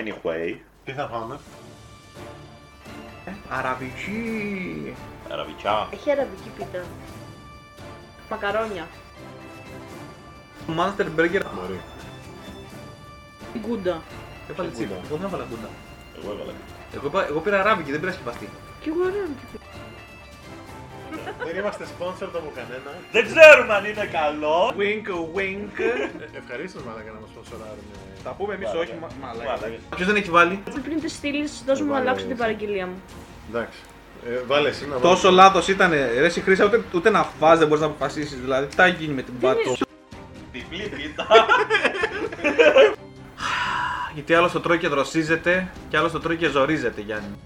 Anyway, Τι θα φάμε; Αραβική. αραβικά. Έχει αραβική πίτα. Μακαρόνια. Monster Burger. Μπορεί. Γκούντα. Έβαλε τσίπ. Γκούντα. Εγώ δεν έβαλα γκούντα. Εγώ έβαλα. Εγώ, είπα- εγώ πήρα αράβικη, δεν πήρα σκεπαστή. Και εγώ αραβική πίτα. Δεν είμαστε sponsor από κανένα. Δεν ξέρουμε αν είναι καλό. Wink, wink. Ευχαρίστως μαλάκα να μας σπονσοράρουν. Θα πούμε εμείς Μαλάκα. όχι, μα- μαλάκα. Μαλάκα. Ποιος δεν έχει βάλει; Πριν τη στείλεις, δώσ' μου να Βάλε αλλάξω την εσύ. παραγγελία μου. Εντάξει. Ε, βάλε εσύ να Τόσο βάλεις. λάθος ήταν. Ρε, εσύ Χρήσα, ούτε, ούτε να φας δεν μπορείς να αποφασίσεις. Δηλαδή, τι θα γίνει με την πάτο. Διπλή πίτα. Γιατί άλλο το τρώει και δροσίζεται, και άλλο το τρώει και ζορίζεται, Γιάννη.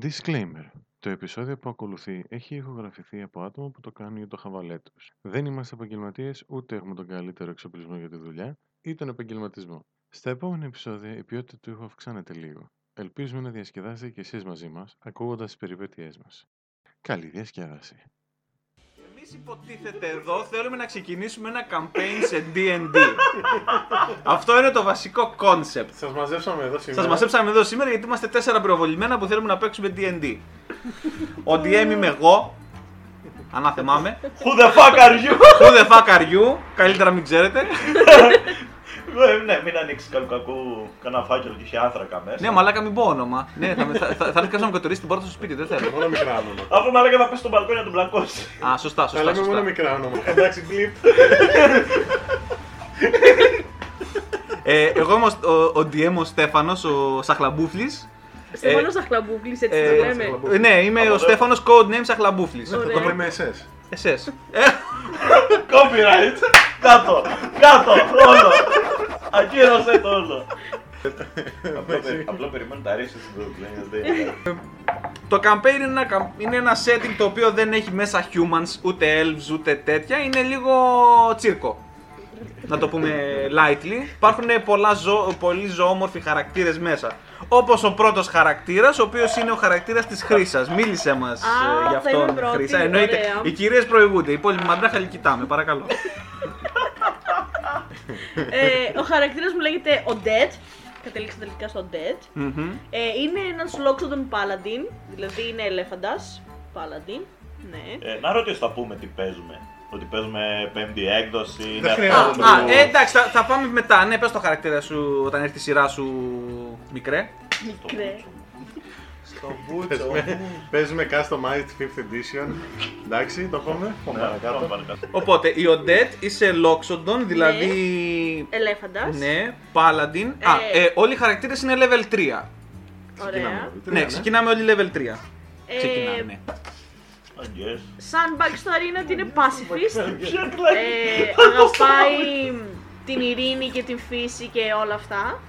Disclaimer. Το επεισόδιο που ακολουθεί έχει ηχογραφηθεί από άτομα που το κάνουν για το χαβαλέ τους. Δεν είμαστε επαγγελματίες, ούτε έχουμε τον καλύτερο εξοπλισμό για τη δουλειά ή τον επαγγελματισμό. Στα επόμενα επεισόδια η ποιότητα του ήχου αυξάνεται λίγο. Ελπίζουμε να διασκεδάσετε και εσείς μαζί μας, ακούγοντας τις περιπέτειές μας. Καλή διασκέδαση. Εμείς υποτίθεται εδώ θέλουμε να ξεκινήσουμε ένα campaign σε D&D. Αυτό είναι το βασικό concept. Σας μαζέψαμε εδώ σήμερα. Σας μαζέψαμε εδώ σήμερα γιατί είμαστε τέσσερα πυροβολημένα που θέλουμε να παίξουμε D&D. Ο DM είμαι εγώ, ανάθεμάμε. Who the fuck are you? Who the fuck are you, καλύτερα μην ξέρετε. Ε, Ναι, μην ανοίξεις κανένα κακού, κανένα φάκελο και είχε άνθρακα μέσα. Ναι, μαλάκα μην πω όνομα. Ναι, θα, θα, θα, θα έρθει κάποιος να με κατορίσει την πόρτα στο σπίτι, δεν θέλω. Μόνο μικρά όνομα. Αφού μαλάκα θα πέσει στο μπαλκόνι να τον μπλακώσεις. Α, σωστά, Θα σωστά. λέμε μόνο σωστά. μικρά όνομα. Εντάξει, μπλιπ. Ε, εγώ είμαι ο, ο, ο DM ο Στέφανος, ο Σαχλαμπούφλης. Στεφάνο Αχλαμπούκλη, έτσι Ε, το λέμε. Ε, ναι, είμαι Από ο εδώ. Στέφανος Codenames Σαχλαμπούφλης. Θα το βρούμε εσές. Εσές. Ε, Copyright! Κάτω! Κάτω! Όλο! Ακύρωσε το όλο! Απλά πε- Απλά περιμένω τα ρίσια στην Google. Το campaign είναι ένα, camp- είναι ένα setting το οποίο δεν έχει μέσα humans, ούτε elves, ούτε τέτοια. Είναι λίγο τσίρκο. Να το πούμε lightly. Υπάρχουν πολλά ζω, πολύ ζωόμορφοι χαρακτήρες μέσα. Όπως ο πρώτος χαρακτήρας, ο οποίος είναι ο χαρακτήρας της Χρύσας. Μίλησε μας Α, ε, για θα είμαι αυτόν, πρώτη, Χρύσα. Εννοείται. ωραία. Οι κυρίες προηγούνται. Οι υπόλοιποι μαντράχα κοιτάμε, παρακαλώ. Ε, ο χαρακτήρας μου λέγεται Odette. Κατέληξε τελικά στο Odette. Μμμ. Ε, είναι ένας Loxodon Paladin, δηλαδή είναι ελέφαντας. Paladin. Ναι. Ε, Να ρωτήσω θα πούμε τι παίζουμε. Ότι παίζουμε πέμπτη έκδοση. Δεν είναι χρειάζεται. αυτό Α, που- ε, εντάξει, θα, θα πάμε μετά. Ναι, πες το χαρακτήρα σου όταν έρθει η σειρά σου μικρέ. Μικρέ. Στο μπούτσο. Παίζουμε- Παίζουμε customized 5th edition. Εντάξει, το πούμε. Πάμε Ναι, παρακάτω. πάμε παρακάτω. Οπότε, η Odette είσαι Loxodon, δηλαδή. Ελέφαντας. Ναι, Paladin. Α, Ε. ε, όλοι οι χαρακτήρες είναι level 3. Ωραία. Ναι, ξεκινάμε όλοι level 3. Ε, Ξεκινάμε, ναι. I guess. Σαν backstory είναι ότι είναι pacifist. Shit, like- ε, αγαπάει την ειρήνη και την φύση και όλα αυτά.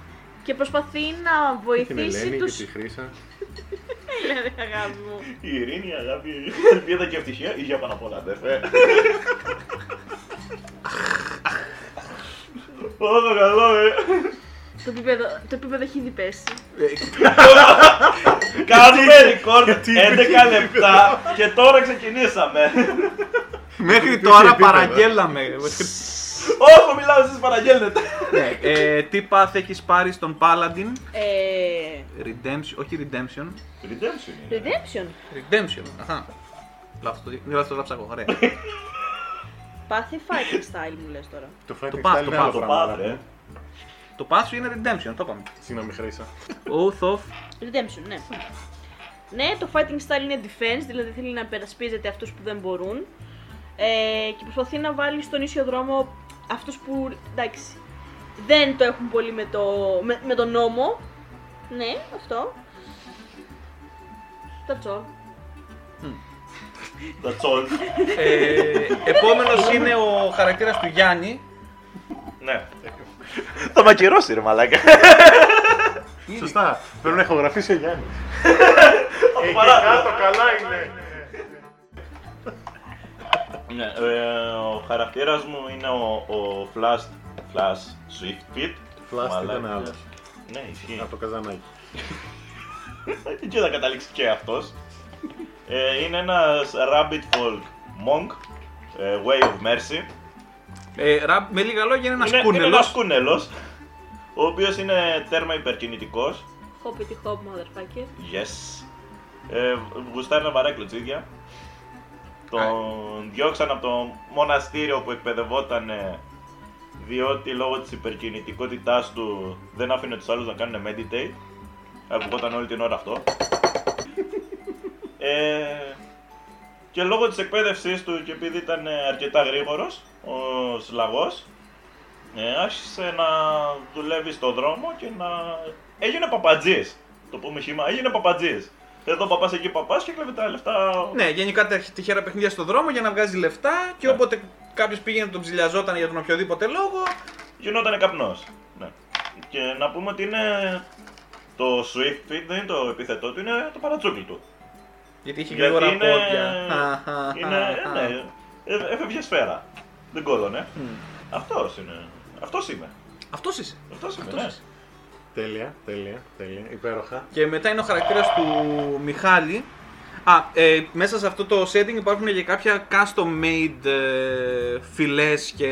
Και προσπαθεί να Την βοηθήσει Ελένη και τους... τη Χρύσα. Ελένη, αγάπη μου. Η ειρήνη, η αγάπη, η ελπίδα και η ευτυχία είχε πάνω απ' όλα, αδερφέ. Ω, το καλό, ε. Το επίπεδο, το επίπεδο έχει ήδη πέσει. Κάνουμε record 11 λεπτά και τώρα ξεκινήσαμε. Μέχρι υπήρχε τώρα επίπεδο. παραγγέλαμε. Όσο μιλάω εσείς παραγγέλνετε. ναι, ε, τι path έχεις πάρει στον Paladin; Ε, Redemption, όχι Redemption. Redemption είναι. redemption. Redemption, αχα. Λάθος το, λάθος το γράψα εγώ, ωραία. Πάθη fighting style μου λες τώρα; Το fighting path, style το είναι path, άλλο Το πράγμα. πάθρε. αγάπη μου. το path σου είναι Redemption, το είπαμε. Συγγνώμη, Χρύσα. Oath of Redemption, ναι. Ναι, το fighting style είναι defense, δηλαδή θέλει να υπερασπίζεται αυτούς που δεν μπορούν. Ε, και προσπαθεί να βάλει στον ίσιο δρόμο αυτούς που, εντάξει, δεν το έχουν πολύ με, το, με, με τον νόμο. Ναι, αυτό. That's all. That's all. Ε, επόμενος είναι ο χαρακτήρας του Γιάννη. Ναι. Θα μ' ακυρώσει ρε μαλάκα. Σωστά. Πρέπει να ηχογραφήσει ο Γιάννης. Εκεί παρά- κάτω καλά είναι. Ναι, ε, ο χαρακτήρας μου είναι ο, ο Flash, Flash Swift Fit. Flash Μαλάκα. ήταν άλλος. Ναι, ισχύει. Από το καζανάκι. Εκεί θα καταλήξει και αυτός. Ε, είναι ένας Rabbit Folk Monk, ε, Way of Mercy. Ε, ρα- με λίγα λόγια είναι ένας είναι, είναι κούνελος. ένας κούνελος, ο οποίος είναι τέρμα υπερκινητικός. Hoppity hop, motherfucker. Yes. Ε, γουστάρει να βαράει κλωτσίδια. Τον διώξαν από το μοναστήριο που εκπαιδευόταν διότι λόγω της υπερκινητικότητάς του δεν άφηνε τους άλλους να κάνουν meditate. Ακουγόταν όλη την ώρα αυτό. Ε, και λόγω της εκπαίδευσής του και επειδή ήταν αρκετά γρήγορος, ο Σλαγός ε, άρχισε να δουλεύει στο δρόμο και να έγινε παπατζής. Το πούμε χήμα, έγινε παπατζής. Εδώ παπάς, εκεί παπάς και κλέβει τα λεφτά. Ναι, γενικά τα τυχαία παιχνίδια στο δρόμο για να βγάζει λεφτά και Ναι. όποτε κάποιος πήγαινε να τον ψηλιαζόταν για τον οποιοδήποτε λόγο. Γινόταν καπνός. Ναι. Και να πούμε ότι είναι το Swift Fit, δεν είναι το επίθετό του, είναι το παρατσούκλι του. Γιατί είχε Γιατί γρήγορα είναι, πόδια. είναι, ναι, ε, έφευγε σφαίρα. Δεν κόλλωνε. Αυτός είναι. Αυτός είμαι. Αυτός είσαι. Αυτός είμαι, Αυτός ναι. είσαι. Τέλεια, τέλεια, τέλεια. Υπέροχα. Και μετά είναι ο χαρακτήρας του Μιχάλη. Α, ε, μέσα σε αυτό το setting υπάρχουν και κάποια custom made ε, φυλές και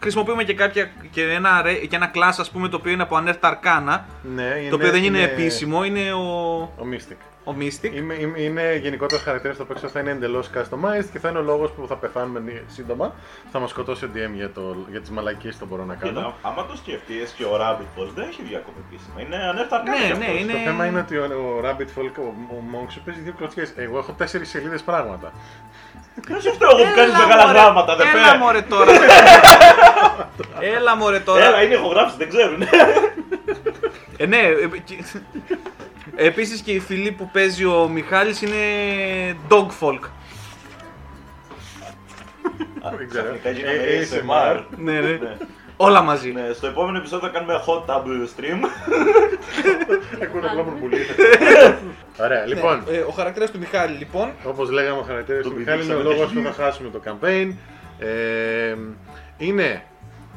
χρησιμοποιούμε και, κάποια, και, ένα, ρε- και ένα class ας πούμε το οποίο είναι από Anert Arcana Ναι, είναι, το οποίο δεν είναι, επίσημο, είναι ο, Ο Mystic. Ο Mystic. Είμαι, είμαι, είναι γενικότερο χαρακτήρας στο παίξο θα είναι εντελώς customized και θα είναι ο λόγος που θα πεθάνουμε σύντομα. Θα μας σκοτώσει ο DM για, το, για τις μαλακίες που μπορώ να κάνω. Κοίτα, άμα το σκεφτείς και ο Rabbit Falls δεν έχει βγει ακόμα επίσημα. Είναι ανέφτα Ναι, ναι, είναι- Το θέμα είναι ότι ο, ο Rabbit Folk, ο, ο Monk σου παίζει δύο κλωτσιές. Εγώ έχω τέσσερις σελίδες πράγματα. Δεν σου φταίω εγώ που κάνεις μεγάλα μωρέ, γράμματα, δεν Έλα μωρέ τώρα. Έλα μωρέ τώρα. Έλα, είναι ηχογράφηση, δεν ξέρουν. Ε, ναι, ε, και- επίσης και η φυλή που παίζει ο Μιχάλης είναι dog folk. Δεν ξέρω. Ξαφνικά Ε, γίναμε ASMR. ASMR. Ναι, ναι. Ναι. Όλα μαζί. Ναι, στο επόμενο επεισόδιο θα κάνουμε hot tub stream. Ακούνε απλά μπουρμπουλί. Ωραία, λοιπόν. Ναι, ε, ο χαρακτήρας του Μιχάλη λοιπόν. Όπως λέγαμε, ο χαρακτήρας Τον του Μιχάλη είναι ο πηδήξαμε λόγος που τυχαία. θα χάσουμε το campaign. Ε, είναι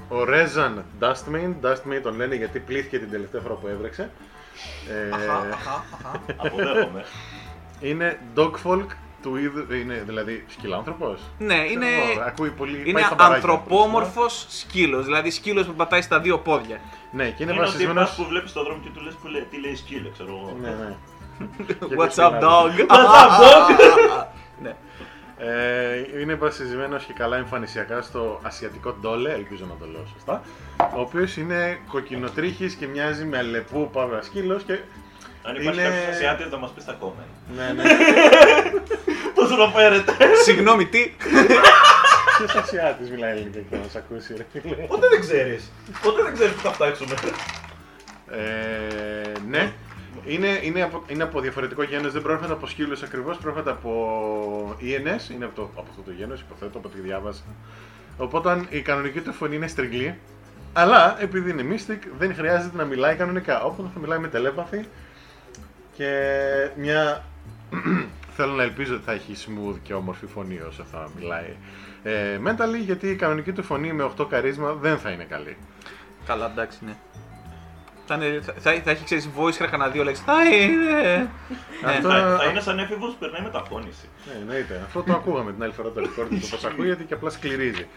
ο Rezan Dustmane. Dustmane τον λένε γιατί πλήθηκε την τελευταία φορά που έβρεξε. Ε, Αποδέχομαι. είναι Dogfolk του είδου. Είναι δηλαδή σκυλάνθρωπος; Ναι, είναι, Ακούει πολύ. πάει είναι στα παράγια, ανθρωπόμορφος σκύλος, δηλαδή σκύλος που πατάει στα δύο πόδια. Ναι, και είναι Είναι ο βασισμένο. τύπος που βλέπεις στον δρόμο και του λες που λέει, τι λέει σκύλο, ξέρω εγώ. Ναι, ναι. Και What's up σκυλάδι. dog? What's up, dog? Ναι. Ε, είναι βασισμένος και καλά εμφανισιακά στο ασιατικό ντόλε, ελπίζω να το λέω σωστά. Ο οποίος είναι κοκκινοτρίχη και μοιάζει με αλεπού παύλα σκύλο και. Αν υπάρχει Είναι- κάποιος Ασιάτης να μας πει στα comment. Ναι, ναι. Πώς ροφέρετε. Συγγνώμη, τι; Ποιος Ασιάτης μιλάει ελληνικά και θα μας ακούσει, ρε φίλε; Ποτέ δεν ξέρεις. Ποτέ δεν ξέρεις που θα φτάξουμε. Ε, ναι. Είναι, είναι, από, είναι από διαφορετικό γένος, δεν προέρχεται από σκύλους ακριβώς, προέρχεται από ENS, είναι από, το, από αυτό το γένος, υποθέτω, από ό,τι διάβασα. Οπότε η κανονική του φωνή είναι στριγκλή, αλλά επειδή είναι Mystic δεν χρειάζεται να μιλάει κανονικά, οπότε θα μιλάει με τελέπαθη και μια... Θέλω να ελπίζω ότι θα έχει smooth και όμορφη φωνή όσο θα μιλάει ε, mentally, γιατί η κανονική του φωνή με 8 καρίσμα δεν θα είναι καλή. Καλά, εντάξει, ναι. Θα, είναι- θα, θα, θα έχει ξέρεις voice crack ανά δύο λέξεις. Θα είναι. Ναι. Αυτό- Θα θα είναι σαν έφηβος που περνάει μεταφώνηση. Ναι, εννοείται. Αυτό το ακούγαμε την άλλη φορά το record, το πώς ακούγεται και απλά σκληρίζει.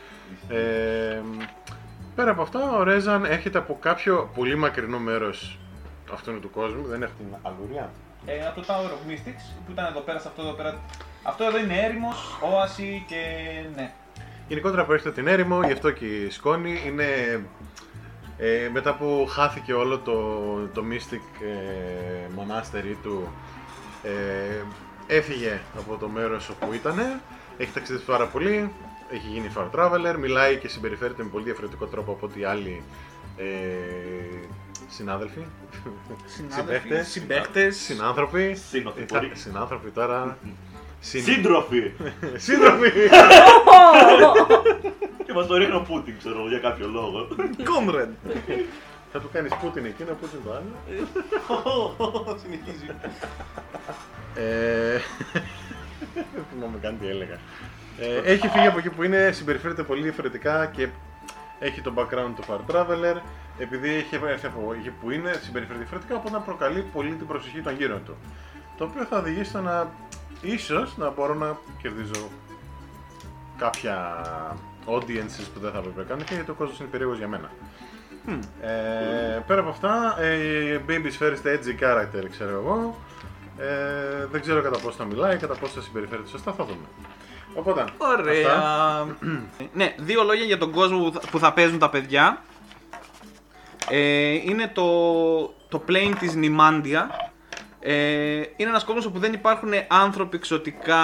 Ε, πέρα από αυτά, ο Ρέζαν έρχεται από κάποιο πολύ μακρινό μέρος αυτού του κόσμου, δεν έχουμε αλλουριά. Ε, από το Tower of Mystics που ήταν εδώ πέρα, σε αυτό εδώ πέρα. Αυτό εδώ είναι έρημος, όαση και ναι. Γενικότερα προέρχεται από την έρημο, γι' αυτό και η σκόνη είναι... Ε, μετά που χάθηκε όλο το, το Mystic ε, Monastery του, ε, έφυγε από το μέρος όπου ήταν, έχει ταξιδέψει πάρα πολύ, έχει γίνει far traveler, μιλάει και συμπεριφέρεται με πολύ διαφορετικό τρόπο από ό,τι άλλοι ε, συνάδελφοι, συμπαίχτες, Συμπαίχτες. συνάνθρωποι, Συνοθυποροί. Ε, συνάνθρωποι τώρα, συν- Σύντροφοι! σύντροφοι. Και μας το ρίχνει ο Πούτιν, ξέρω εγώ, για κάποιο λόγο. Comrade. Θα του κάνεις Πούτιν εκείνο, Πούτιν το άλλο. Συνεχίζει. Ε, Δεν θυμάμαι καν τι έλεγα. Ε, έχει φύγει από εκεί που είναι, συμπεριφέρεται πολύ διαφορετικά και έχει το background του Far Traveler. Επειδή έχει έρθει από εκεί που είναι, συμπεριφέρεται διαφορετικά, οπότε να προκαλεί πολύ την προσοχή των γύρω του. Το οποίο θα οδηγήσει στο να ίσως να μπορώ να κερδίζω κάποια audiences που δεν θα έπρεπε να κάνω και γιατί ο κόσμος είναι περίεργος για μένα. Ε, πέρα από αυτά, ε, Baby's First Edgy Character, ξέρω εγώ. Ε, δεν ξέρω κατά πόσο θα μιλάει, κατά πόσο θα συμπεριφέρεται σωστά, θα δούμε. Οπότε, Ωραία. αυτά. ναι, δύο λόγια για τον κόσμο που θα, που θα παίζουν τα παιδιά. Ε, είναι το, το plane της Νιμάντια. Ε, είναι ένας κόσμος όπου δεν υπάρχουν άνθρωποι εξωτικά,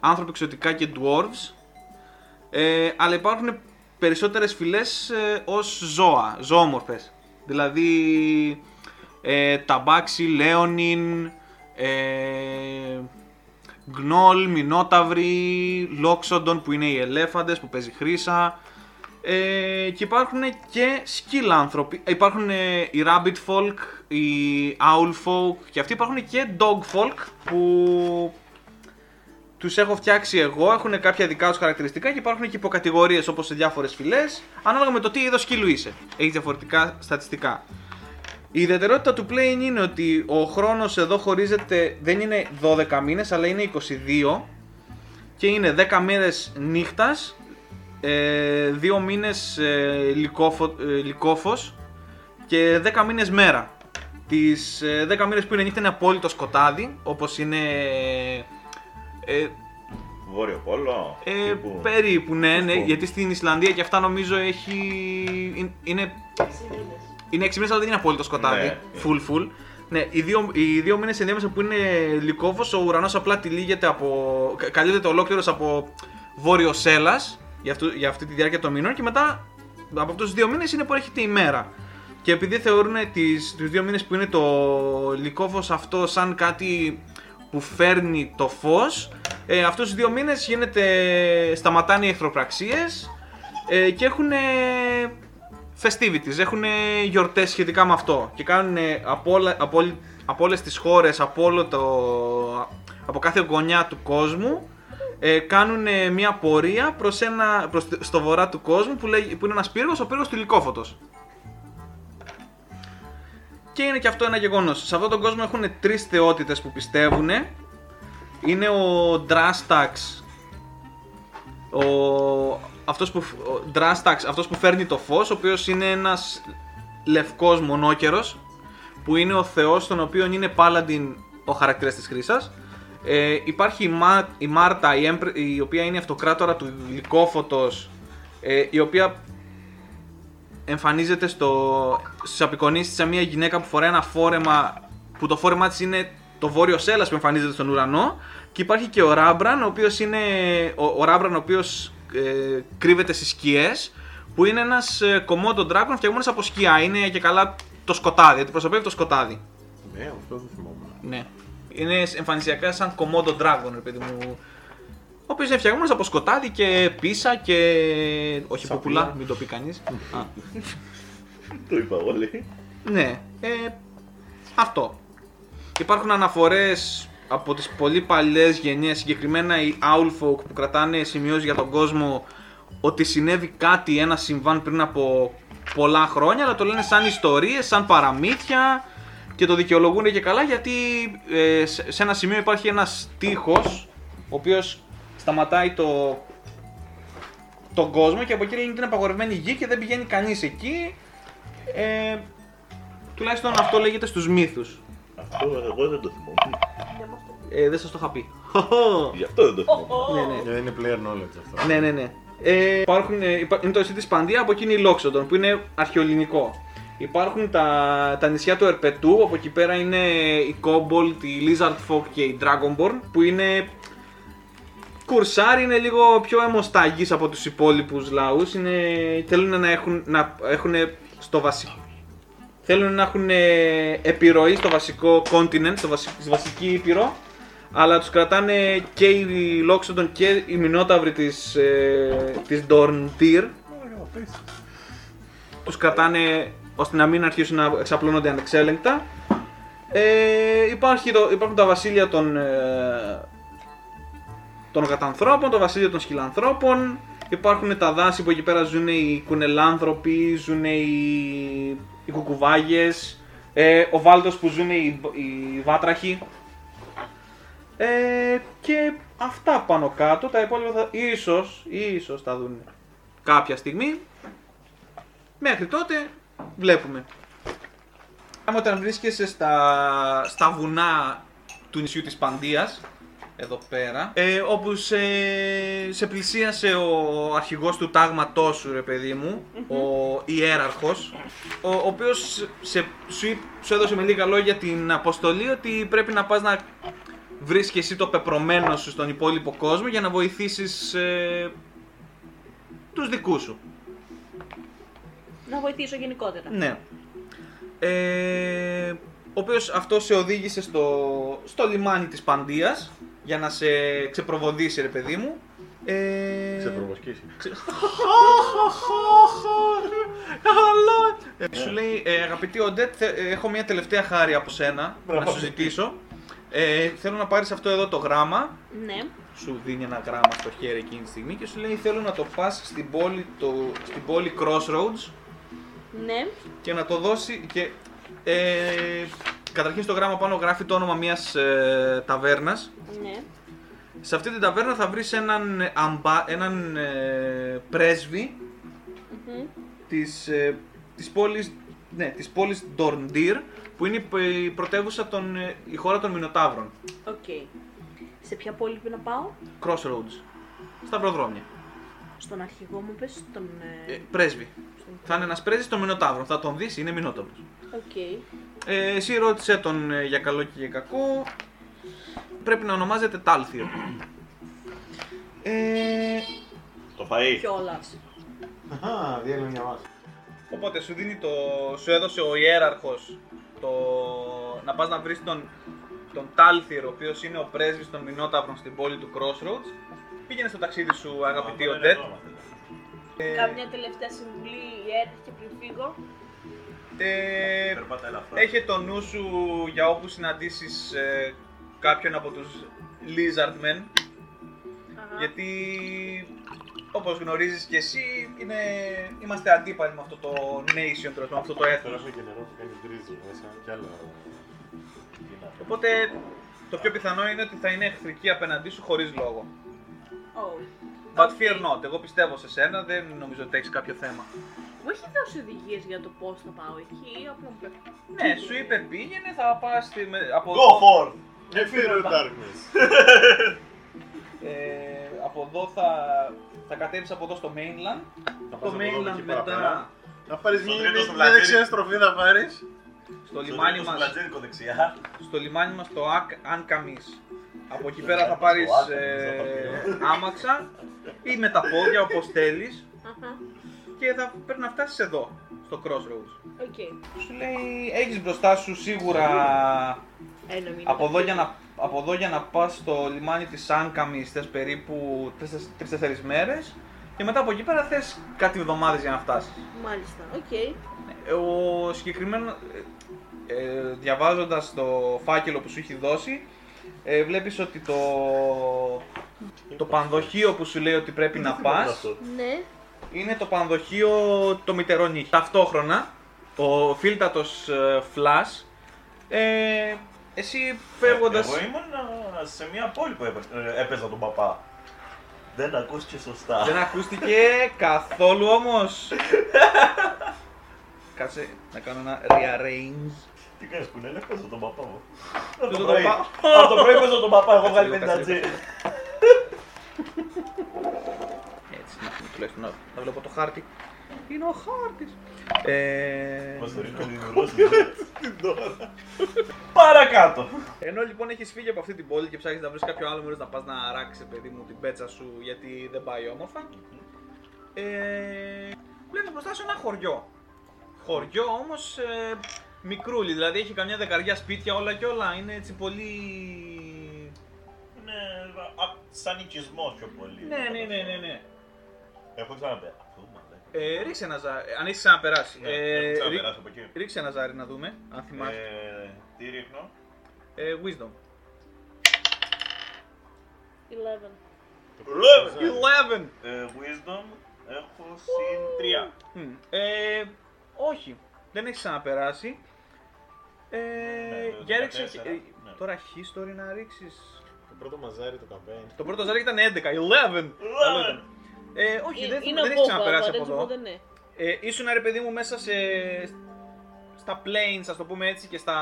άνθρωποι εξωτικά και dwarves. Ε, αλλά υπάρχουν περισσότερες φυλές ε, ως ζώα, ζωόμορφες. Δηλαδή ε, ταμπάξι, λέονιν, ε, γκνόλ, μινόταυροι, λόξοντον που είναι οι ελέφαντες που παίζει χρήσα. Ε, και υπάρχουν και skill άνθρωποι. Ε, Υπάρχουν ε, οι rabbit folk, οι owl folk και αυτοί υπάρχουν και dog folk που τους έχω φτιάξει εγώ, έχουν κάποια δικά τους χαρακτηριστικά και υπάρχουν και υποκατηγορίες όπως σε διάφορες φυλές, ανάλογα με το τι είδος σκύλου είσαι. Έχεις διαφορετικά στατιστικά. Η ιδιαιτερότητα του plane είναι ότι ο χρόνος εδώ χωρίζεται, δεν είναι 12 μήνες, αλλά είναι 22 και είναι 10 μέρες νύχτας, 2 μήνες ε, λυκόφο, ε, λυκόφος και 10 μήνες μέρα. Τις ε, 10 μήνες που είναι νύχτα είναι απόλυτο σκοτάδι, όπως είναι ε, Βόρειο Πόλο. ε, τύπου. περίπου, ναι, ναι, Πού; γιατί στην Ισλανδία και αυτά νομίζω έχει. είναι, είναι 6 μήνες, αλλά δεν είναι απόλυτο σκοτάδι. Ναι. Full, full. Ναι, οι δύο, οι δύο μήνες ενδιάμεσα που είναι λυκόφο, ο ουρανός απλά τυλίγεται από. κα- καλύπτεται ολόκληρος από βόρειο σέλας για, αυτού- για αυτή τη διάρκεια των μηνών και μετά από αυτούς τους δύο μήνες είναι που έρχεται η μέρα. Και επειδή θεωρούν τις, τους δύο μήνες που είναι το λυκόφως αυτό σαν κάτι που φέρνει το φως, ε, αυτούς τους δύο μήνες γίνεται, σταματάνε οι εχθροπραξίες ε, και έχουν festivities, έχουν γιορτές σχετικά με αυτό και κάνουν από, όλα, από, όλη- από όλες τις χώρες, από, όλο το, από κάθε γωνιά του κόσμου ε, κάνουν μια πορεία προς ένα, προς, το- στο βορρά του κόσμου που, λέγει, που είναι ένας πύργος, ο πύργος του Λυκόφωτος. Και είναι και αυτό ένα γεγονός. Σε αυτόν τον κόσμο έχουν τρεις θεότητες που πιστεύουν. Είναι ο Drastax, ο, αυτός, που, ο Drastax, αυτός που φέρνει το φως, ο οποίος είναι ένας λευκός μονόκερος, που είναι ο θεός τον οποίο είναι Paladin ο χαρακτήρας της χρήσας. Ε, υπάρχει η, Μα, η Μάρτα, η, έμπρε- η οποία είναι η αυτοκράτορα του Λυκόφωτος, ε, η οποία εμφανίζεται στο, στις απεικονίσεις της σε μια γυναίκα που φοράει ένα φόρεμα που το φόρεμά της είναι το βόρειο σέλας που εμφανίζεται στον ουρανό και υπάρχει και ο Ράμπραν ο οποίος είναι ο, ο Ράμπραν ο οποίος ε, κρύβεται στις σκιές που είναι ένας ε, Komodo Dragon φτιαγμένος από σκιά, είναι και καλά το σκοτάδι, αντιπροσωπεύει το σκοτάδι. Ναι, αυτό δεν θυμόμουν. Ναι. Είναι εμφανισιακά σαν Komodo Dragon, ρε παιδί μου. Ο οποίος είναι φτιαγμένος από σκοτάδι και πίσα και. Όχι Σαπίλα. ποπουλά, μην το πει κανείς. Το είπα όλοι. ναι. Ε, αυτό. Υπάρχουν αναφορές από τις πολύ παλιές γενιές, συγκεκριμένα οι Owlfolk που κρατάνε σημειώσεις για τον κόσμο ότι συνέβη κάτι, ένα συμβάν πριν από πολλά χρόνια, αλλά το λένε σαν ιστορίες, σαν παραμύθια και το δικαιολογούν και καλά γιατί ε, σε σε ένα σημείο υπάρχει ένας τείχος ο οποίος σταματάει το, τον κόσμο και από εκεί είναι απαγορευμένη γη και δεν πηγαίνει κανείς εκεί. Ε, τουλάχιστον αυτό λέγεται στους μύθους. Αυτό εγώ δεν το θυμόμουν. Ε, δεν σας το είχα πει. Γι' αυτό δεν το θυμόμουν. ναι, ναι. Ε, Είναι player knowledge αυτό. Ναι, ναι, ναι. Ε, υπάρχουν, ε, υπά- είναι το νησί της Παντία, από εκεί είναι η Λόξοντον, που είναι αρχαιολινικό. Υπάρχουν τα, τα νησιά του Ερπετού, από εκεί πέρα είναι η Cobalt, η Lizard Folk και η Dragonborn, που είναι κουρσάρι, είναι λίγο πιο αιμοσταγείς από τους υπόλοιπους λαούς. Είναι, θέλουν να έχουν, να έχουν στο βασικό θέλουν να έχουν επιρροή στο βασικό continent, στο βασι- στη βασική ήπειρο, αλλά τους κρατάνε και οι Loxodon και οι Μινόταυροι της, ε, της Dorntir. Τους κρατάνε ώστε να μην αρχίσουν να εξαπλώνονται ανεξέλεγκτα. Ε, υπάρχει το, υπάρχουν τα βασίλεια των, ε, των γατανθρώπων, το βασίλειο των σκυλανθρώπων, υπάρχουν τα δάση που εκεί πέρα ζουν οι κουνελάνθρωποι, ζουν οι, οι κουκουβάγες, ε, ο Βάλτος που ζουν οι, οι βάτραχοι. Ε, και αυτά πάνω κάτω, τα υπόλοιπα θα, ίσως, ίσως τα δουν κάποια στιγμή. Μέχρι τότε βλέπουμε. Άμα όταν βρίσκεσαι στα, στα βουνά του νησιού της Παντίας, εδώ πέρα, ε, όπου σε, σε πλησίασε ο αρχηγός του τάγματός σου, ρε παιδί μου, ο ιέραρχος, ο, ο οποίος σε, σου, είπ- σου έδωσε με λίγα λόγια την αποστολή ότι πρέπει να πας να βρεις και εσύ το πεπρωμένο σου στον υπόλοιπο κόσμο για να βοηθήσεις ε, τους δικούς σου. Να βοηθήσω γενικότερα. Ναι. Ε, ο οποίος αυτό σε οδήγησε στο, στο λιμάνι της Παντίας για να σε ξεπροβοδήσει ρε παιδί μου. Ε, Σε προβοσκήσει. Καλό. Ε, Σου λέει, ε, αγαπητή Οντέτ, θε- ε, έχω μια τελευταία χάρη από σένα να σου ζητήσω. Ε, θέλω να πάρεις αυτό εδώ το γράμμα. Ναι. Σου δίνει ένα γράμμα στο χέρι εκείνη τη στιγμή και σου λέει θέλω να το πας στην πόλη, το, στην πόλη Crossroads Ναι. και να το δώσει και ε, καταρχήν στο γράμμα πάνω γράφει το όνομα μιας ε, ταβέρνας Ναι. σε αυτή την ταβέρνα θα βρεις έναν, ε, αμπα, έναν ε, πρέσβη Μμμ. της, ε, της πόλης, ναι, της πόλης Dorndir που είναι η π- η πρωτεύουσα των, ε, η χώρα των Μινοταύρων. Οκ. Σε ποια πόλη πρέπει να πάω; Crossroads. Σταυροδρόμια. Στον αρχηγό μου πες, στον... ε, Ε, πρέσβη. Στον- Θα είναι ένας πρέσβης των Μινοταύρων. Θα τον δεις, είναι Μινόταυρος. Οκ. Ε, εσύ ρώτησε τον ε, για καλό και για κακό. Πρέπει να ονομάζεται Τάλθιο. Ε, Το φαΐ. Κιόλας. Α, διέλεγε μια βάση. οπότε σου δίνει το. σου έδωσε ο ιέραρχος το. να πας να βρεις τον, τον Τάλθιερ, ο οποίος είναι ο πρέσβης των Μινόταυρων στην πόλη του Crossroads. Πήγαινε στο ταξίδι σου, αγαπητή Οντέτ. Ε, Κάμια τελευταία συμβουλή έρχεται πριν φύγω. ε, Περπάτα ελαφρά. Έχει το νου σου για όπου συναντήσεις ε, κάποιον από τους Lizardmen Αχα. γιατί όπως γνωρίζεις και εσύ είναι, είμαστε αντίπαλοι με αυτό το nation, τέλος πάντων, με αυτό το έθνος. Τώρα και νερό θα κάνει τρίζι μέσα κι άλλα. Οπότε το πιο πιθανό είναι ότι θα είναι εχθρική απέναντί σου χωρίς λόγο. Oh. But Οκ. fear not, εγώ πιστεύω σε σένα, δεν νομίζω ότι έχεις κάποιο θέμα. Μου έχει δώσει οδηγίες για το πώς θα πάω εκεί, απλά μου λέει. Ναι, σου είπε πήγαινε, θα πας στη, με- από Go for! Fear the darkness. Ε, από εδώ θα, θα κατέβεις από εδώ στο mainland. Θα Το πας από εδώ mainland εκεί μετά παραπέρα. Να πάρεις Στο μια τρίτο στο μια πλατήρι. δεξιά στροφή θα πάρεις. στο λιμάνι μας, Πλατζίνικο δεξιά. στο λιμάνι μας το Ανκαμίς. Από εκεί πέρα θα Το πάρεις Άκαμις, ε, θα το άμαξα ή με τα πόδια όπως θέλεις Αχα. Και θα πρέπει να φτάσεις εδώ, στο Crossroads. Οκ. Σου λέει, έχεις μπροστά σου σίγουρα Ένα μήνα. από εδώ για να, από εδώ για να πας στο λιμάνι της Άνκαμις θες περίπου 3-4 μέρες και μετά από εκεί πέρα θες κάτι εβδομάδες για να φτάσεις. Μάλιστα. Οκ. Ε, Ο συγκεκριμένο, ε, ε, διαβάζοντας το φάκελο που σου έχει δώσει, ε, βλέπεις ότι το, το πανδοχείο που σου λέει ότι πρέπει να πας Ναι. Είναι το πανδοχείο το Μυτερό Νύχι. Ταυτόχρονα, ο φίλτατος ε, Flash, ε, εσύ φεύγοντας... Εγώ ήμουν α, σε μια πόλη που έπαι- ε, έπαιζα τον παπά. Δεν ακούστηκε σωστά. Δεν ακούστηκε καθόλου όμως. Κάτσε να κάνω ένα rearrange. Τι κάνεις που είναι, έπαιζα τον παπά μου. Πες Από τον το πρωί. παπά. Από το πρωί έπαιζα τον παπά, έχω βγάλει Κάτσε 50 λίγο, τζι. Έτσι, να τουλάχιστον να, να βλέπω το χάρτη. Είναι ο χάρτης. Ε, Μας το ρίχνει ο δημιουργός την τώρα. Παρακάτω. ενώ λοιπόν έχεις φύγει από αυτή την πόλη και ψάχνεις να βρεις κάποιο άλλο μέρος να πας να αράξεις παιδί μου την πέτσα σου γιατί δεν πάει όμορφα. Ε, βλέπεις μπροστά σου ένα χωριό. Χωριό όμως ε, μικρούλι, δηλαδή έχει καμιά δεκαριά σπίτια όλα και όλα. Είναι έτσι πολύ... Είναι α, σαν οικισμός πιο πολύ. Ναι, ναι, ναι, ναι, ναι. Έχω ξαναπεί. Αυτό μου Ε, ρίξε ένα ζάρι, αν έχεις ξαναπεράσει. Ναι, Ε, έχω ρί- ξαναπεράσει από εκεί. ρίξε ένα ζάρι να δούμε, αν θυμάσαι. Ε, Τι ρίχνω; Ε, wisdom. 11. 11! Ε, Wisdom έχω συν 3. Μμ. Ε, όχι, δεν έχεις ξαναπεράσει. Ε, Ναι, για ρίξε, 14, ε, ναι. τώρα history να ρίξεις. πρώτο μαζάρι το καπέν. Το πρώτο ζάρι ήταν 11, 11. Καλό ήταν. Ε, όχι, δεν, είναι δεν ο έχεις ξαναπεράσει Boba, από οπότε εδώ. ναι. Ε, ήσουν ρε παιδί μου μέσα σε, στα plains, ας το πούμε έτσι, και στα...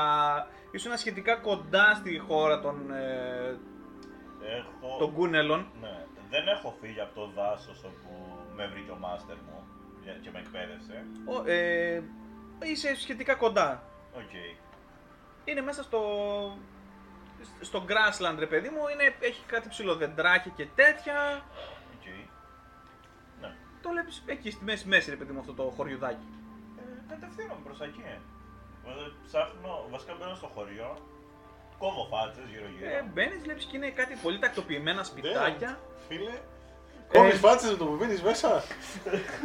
Ήσουν σχετικά κοντά στη χώρα των, ε, Έχω... των Κούνελων. Ναι. Δεν έχω φύγει από το δάσος όπου με βρήκε ο μάστερ μου και με εκπαίδευσε. Ο, ε, είσαι σχετικά κοντά. Οκ. Είναι μέσα στο, στο grassland ρε παιδί μου, είναι, έχει κάτι ψηλοδεντράκια και τέτοια. Οκ. Ναι. Το βλέπεις εκεί στη μέση, μέση ρε παιδί μου αυτό το χωριουδάκι. Ε, κατευθύνομαι προς εκεί. Ε, ψάχνω, βασικά μπαίνω στο χωριό, κόβω φάτσες γύρω γύρω. Ε, μπαίνεις, βλέπεις και είναι κάτι πολύ τακτοποιημένα σπιτάκια. Φίλε, Ε, κόβεις φάτσες με το που μπαίνεις μέσα.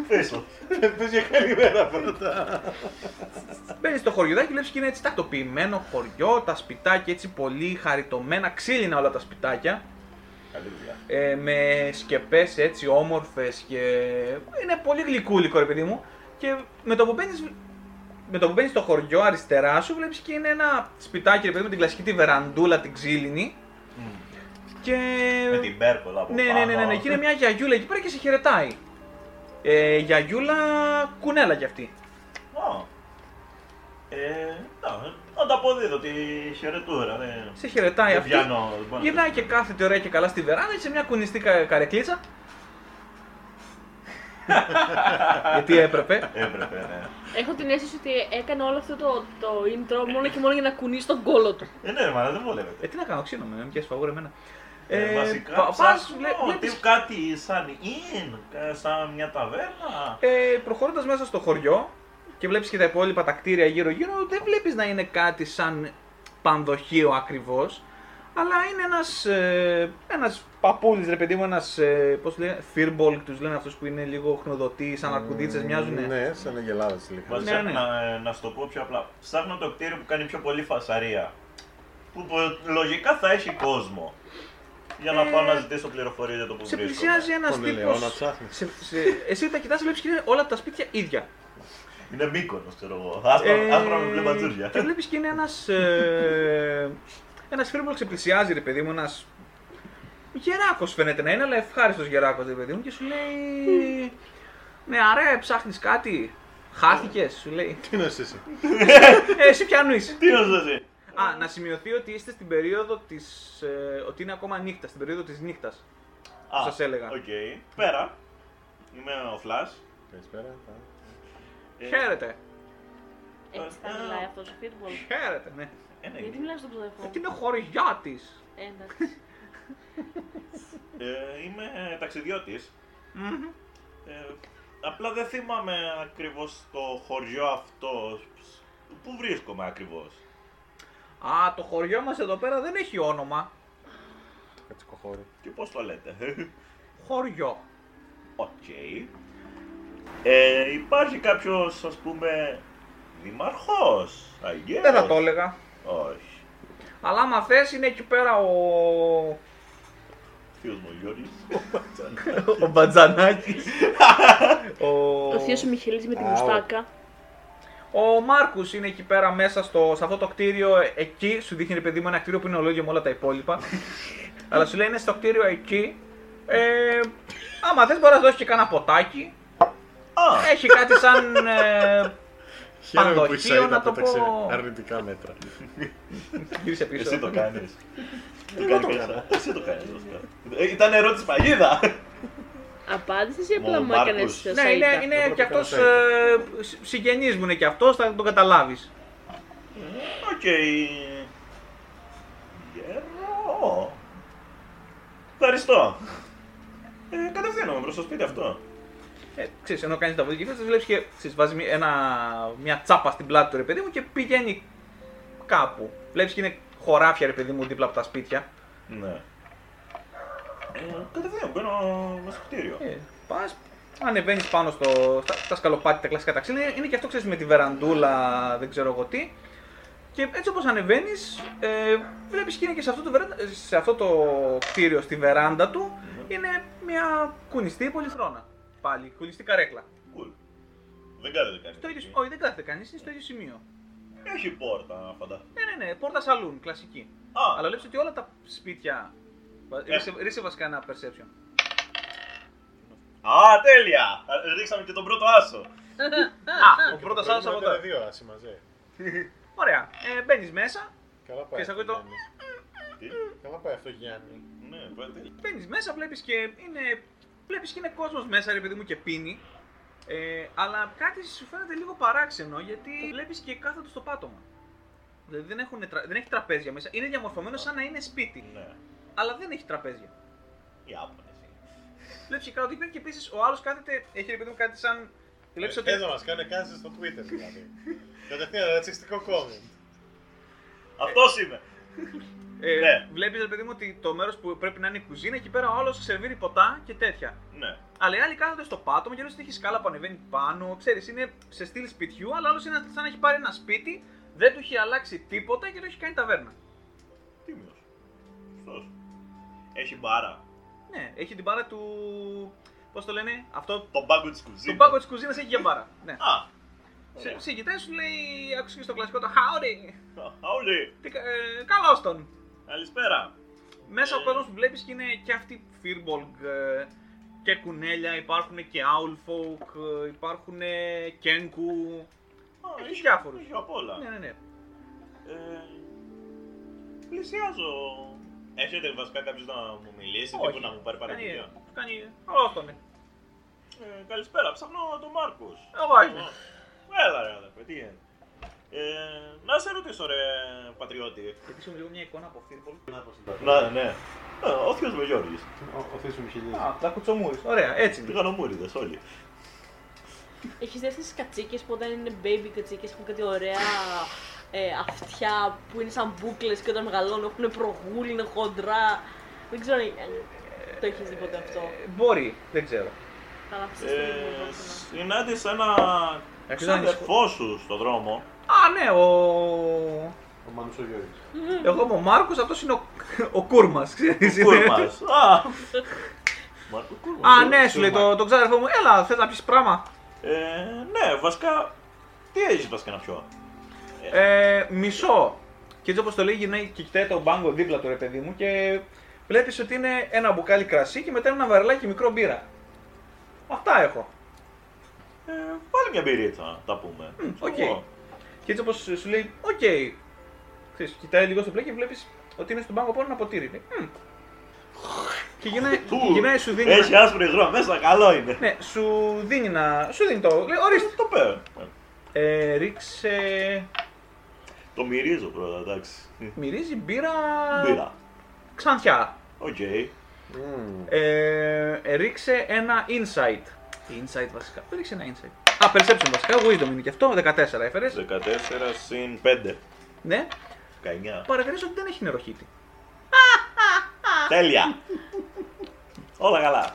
Πίσω. Πες μια καλημέρα πρώτα. Μπαίνεις στο χωριουδάκι, βλέπεις και είναι έτσι τακτοποιημένο χωριό, τα σπιτάκια έτσι πολύ χαριτωμένα, ξύλινα όλα τα σπιτάκια. Καλή δουλειά. Ε, με σκεπές έτσι όμορφες και. Είναι πολύ γλυκούλικο ρε παιδί μου. Και με το που μπαίνει με το που μπαίνεις στο χωριό αριστερά σου, βλέπεις και είναι ένα σπιτάκι ρε παιδί με την κλασική τη βεραντούλα την ξύλινη. Και. Με την πέρκολα από Ναι, ναι, πάνω. ναι, ναι, ναι. Και είναι μια γιαγιούλα εκεί πέρα και σε χαιρετάει. Ε, γιαγιούλα κουνέλα κι αυτή. Α. Ε, να, ανταποδίδω τη χαιρετούρα. Ναι. Σε χαιρετάει Δεν αυτή. πιάνω, δεν μπορώ να Γυρνάει και κάθεται ωραία και καλά στη βεράντα σε μια κουνιστή κα- καρεκλίτσα. Γιατί έπρεπε. Έπρεπε, ναι. Έχω την αίσθηση ότι έκανε όλο αυτό το, το intro μόνο και μόνο για να κουνήσει τον κόλο του. Ε, ναι, μα δεν βολεύεται. Ε, τι να κάνω, ξύνομαι, με πιάσεις φαγούρα εμένα. Ε, βασικά πα- πας, ψάχνω βλέ- ότι βλέπεις- κάτι σαν in, κα- σαν μια ταβέρνα. Ε, προχωρώντας μέσα στο χωριό και βλέπεις και τα υπόλοιπα τα κτίρια γύρω γύρω, δεν βλέπεις να είναι κάτι σαν πανδοχείο ακριβώς, αλλά είναι ένας, ε, ένας παππούλης ρε παιδί μου, ένας, ε, πώς λένε, φίρμπολ τους λένε αυτούς που είναι λίγο χνοδοτοί, σαν αρκουδίτσες μοιάζουνε. Ναι, σαν αγελάδες λίγο. Βασικά, ναι. να, να σου το πω πιο απλά. Ψάχνω το κτίριο που κάνει πιο πολύ φασαρία. Που, που λογικά θα έχει κόσμο. Για να Ε, πάω να ζητήσω πληροφορίες για το που Σε βρίσκομαι. πλησιάζει ένας Τον Ελαιώνα τύπος... ψάχνεις. Σε, σε, εσύ τα κοιτάς, βλέπεις και είναι όλα τα σπίτια ίδια. Είναι μήκονος, ξέρω εγώ. Άσπρα, Ε, άσπρα με μπλε μπατζούρια. Και βλέπεις και είναι ένας... Ε, ένας φίλος σε πλησιάζει ρε παιδί μου, ένας... Γεράκος φαίνεται να είναι, αλλά ευχάριστος γεράκος ρε παιδί μου και σου λέει... Ναι, αρέ, ψάχνεις κάτι; Χάθηκες, σου λέει. Τι να είσαι εσύ; Ε, εσύ ποιανού είσαι. Τι να σου εσύ; Α, να σημειωθεί ότι είστε στην περίοδο της... Ε, ότι είναι ακόμα νύχτας, στην περίοδο της νύχτας. Α, σας έλεγα. Οκ. Πέρα. Είμαι ο Φλάς. Καλησπέρα. Ε, Χαίρετε. Έτσι θα μιλάει αυτός ο Φίτμπολ. Χαίρετε, ναι. ε, ναι, Γιατί μιλάει στον ξαδερφό Γιατί μου. είναι χωριά της. Ε, εντάξει. Ε, είμαι ταξιδιώτης. Μμμ. Ε, απλά δεν θυμάμαι ακριβώς το χωριό αυτό. Πού βρίσκομαι ακριβώς; Α, το χωριό μας εδώ πέρα δεν έχει όνομα. Κατσικοχώρη. Και πώς το λέτε; Χωριό. Οκ. Ε, υπάρχει κάποιος, ας πούμε, δήμαρχος, I guess. Δεν θα το έλεγα. Όχι. Αλλά άμα θες είναι εκεί πέρα ο... Θείος μου ο Γιώργης. ο Μπατζανάκης. ο... Ο θείος ο Μιχελής με τη Αου. μουστάκα. ο Μάρκους είναι εκεί πέρα μέσα στο, σε αυτό το κτίριο εκεί. Σου δείχνει ρε παιδί μου ένα κτίριο που είναι ολόιδιο με όλα τα υπόλοιπα. Αλλά σου λέει είναι στο κτίριο εκεί. Ε, άμα θες μπορείς να σου δώσεις και κάνα ποτάκι. Α, Έχει κάτι σαν... Ε, Χαίρομαι που η Πανδοχείο, Σαΐτα να το πέταξε πω. αρνητικά μέτρα. γύρισε πίσω. εσύ το κάνεις. Το Εγώ κάνει το πίσω. Εσύ το κάνεις. βασικά. Ε, Ήταν ερώτηση παγίδα. Απάντησες ή απλά Ο μου έκανες Μάρκος. Ναι, είναι, είναι πρώτο και αυτός, έκανα ε, συ- συγγενής μου είναι και αυτός, θα τον καταλάβεις. Οκ. Γερό. Ευχαριστώ. Ε, κατευθύνομαι προς το σπίτι αυτό. Ε, ξέρεις, ενώ κάνεις τα βόδια και βλέπεις και ξέρεις, βάζει μια- ένα, μια τσάπα στην πλάτη του ρε παιδί μου και πηγαίνει κάπου. Βλέπεις και είναι χωράφια ρε παιδί μου δίπλα από τα σπίτια. Ναι. Ε, κατευθείαν μπαίνω μέσα στο κτίριο. Ε, πας, ανεβαίνεις πάνω στο, στα, στα σκαλοπάτια τα κλασικά ταξί. Είναι, είναι και αυτό ξέρεις με τη βεραντούλα, δεν ξέρω εγώ τι. Και έτσι όπως ανεβαίνεις, ε, βλέπεις και είναι και σε αυτό, το βεράντα, σε αυτό το κτίριο, στη βεράντα του, είναι μια κουνιστή πολυθρόνα. Πάλι, κουνιστή καρέκλα. Cool. Δεν κάθεται κανείς. Στο ίδιο, εκεί. όχι, δεν κάθεται κανείς, είναι στο ίδιο σημείο. Έχει πόρτα, φαντά. Ναι, ναι, ναι, πόρτα σαλούν, κλασική. Α, Αλλά βλέπεις ότι όλα τα σπίτια Βα- Ε. Ρίξε, ρίξε βασικά ένα perception. Α, τέλεια! Α, Ρίξαμε και τον πρώτο άσο. Α, ο πρώτος άλλος από Πρέπει να εδώ. είναι δύο άσοι μαζί. Ωραία. Ε, Μπαίνεις μέσα, Καλά πάει. Και σε αυτό, ακούει το- Γιάννη. Τι; Καλά πάει αυτό Γιάννη. Ναι, πάει τέλεια. μπαίνεις μέσα, βλέπεις και είναι. Βλέπεις και είναι κόσμος μέσα, ρε παιδί μου, και πίνει. Ε, αλλά κάτι σου φαίνεται λίγο παράξενο γιατί βλέπεις και κάθονται στο πάτωμα. Δηλαδή δεν, έχουν, τρα- δεν έχει τραπέζια μέσα. Είναι διαμορφωμένο σαν να είναι σπίτι. Ναι. Αλλά δεν έχει τραπέζια. Ιάπωνες. Βλέπεις και κάτω τι πίνει και επίσης ο άλλος κάθεται. Έχει ρε παιδί μου κάτι σαν. Βλέπεις ότι. Εδώ μας κάνει κάτσε στο Twitter δηλαδή. Κατευθείαν ρατσιστικό comment. Αυτός είμαι. Ε, Ναι. Βλέπεις ρε παιδί μου ότι το μέρος που πρέπει να είναι η κουζίνα εκεί πέρα ο άλλος σερβίρει ποτά και τέτοια. Ναι. Αλλά οι άλλοι κάθονται στο πάτωμα και όλο έχει σκάλα που ανεβαίνει πάνω. Ξέρεις, είναι σε στυλ σπιτιού, αλλά όλο είναι σαν να έχει πάρει ένα σπίτι, δεν του έχει αλλάξει τίποτα και το έχει κάνει ταβέρνα. Τίμιος. Σωστός. Έχει μπάρα. Ναι, έχει την μπάρα του. Πώς το λένε, αυτό. Το πάγκο της Το κουζίνας. πάγκο της κουζίνας έχει για μπάρα. Ναι. Α. Σε, σε κοιτάει, σου λέει, άκουσες και στο κλασικό το Howdy. Αούλη. Τι, κα- ε, καλώς τον. Καλησπέρα. Μέσα ο Ε. κόσμος που βλέπεις και είναι και αυτοί Firbolg ε, και κουνέλια, υπάρχουν και Owlfolk, ε, υπάρχουν Kenku. Α, Έχεις διάφορους. Έχει απ' όλα. Ναι, ναι, ναι. Ε, πλησιάζω. Έχετε βασικά κάποιος να μου μιλήσει, Όχι. τύπου να μου πάρει Κάνει, παραγγελία. κάνει, καλώς τον. Ε, καλησπέρα, ψάχνω τον Μάρκος. Εγώ είμαι. Ω, Έλα ρε αδερφέ, τι γίνεται; Ε, να σε ρωτήσω ρε πατριώτη. Χτυπήσουμε λίγο μια εικόνα από Firbolg. Να, ναι. Ε, Ο θείος μου Γιώργης. Ο Θείος μου χιλιάζει. Α, τα κουτσομούρης. Ωραία, έτσι είναι. Τηγανομούριδες όλοι. Έχεις δει αυτές τις κατσίκες που όταν είναι baby κατσίκες έχουν κάτι ωραία ε, αυτιά που είναι σαν μπουκλες και όταν μεγαλώνουν έχουν προγούλη, είναι χοντρά. Δεν ξέρω αν το έχεις δει ποτέ αυτό. Ε, Μπορεί, δεν ξέρω. Αλλά αυτή τη στιγμή δεν Ε, μπορώ να- συνάντησα ένα Αξίζει να ξαδερφό σου στον δρόμο. Α, ναι, ο. Ο Μάνος ο Γιώργης. Εγώ είμαι ο Μάρκος, αυτός είναι ο, ο Κούρμας, ξέρεις. Ο είναι. Κούρμας. Α, Μάρκο Κούρμας. Α, ναι, σου λέει το, το ξάδερφό μου, έλα, θες να πεις πράγμα. Ε, ναι, βασικά, τι έχεις βασικά να πιω; Ε, μισό. Και έτσι όπως το λέει γυρνάει και κοιτάει το μπάγκο δίπλα του ρε παιδί μου και βλέπεις ότι είναι ένα μπουκάλι κρασί και μετά ένα βαρελάκι μικρό μπύρα. Αυτά έχω. Ε, βάλε μια μπυρίτσα να τα πούμε. Μμ, Ξέρω οκ. εγώ. Και έτσι όπως σου λέει, οκ. Ξέρεις, κοιτάει λίγο στο πλέον και βλέπεις ότι είναι στον πάγκο πάνω ένα ποτήρι. Λέει, «Μμ». Και γυρνάει, Του, γυρνάει σου δίνει. Έχει ένα- άσπρη υγρό μέσα, καλό είναι. Ναι, σου δίνει να. Σου δίνει το. Λέει, ορίστε. Το παίρνω. Ε, ρίξε. Το μυρίζω πρώτα, εντάξει. Μυρίζει μπύρα. Μπύρα. Ξανθιά. Οκ. Ε, ρίξε ένα insight. Insight βασικά. Ρίξε ένα insight. Α, perception βασικά. Wisdom είναι και αυτό. 14 έφερες. 14 συν 5. Ναι. 19. Παρατηρήσω ότι δεν έχει νεροχύτη. Τέλεια. Όλα καλά.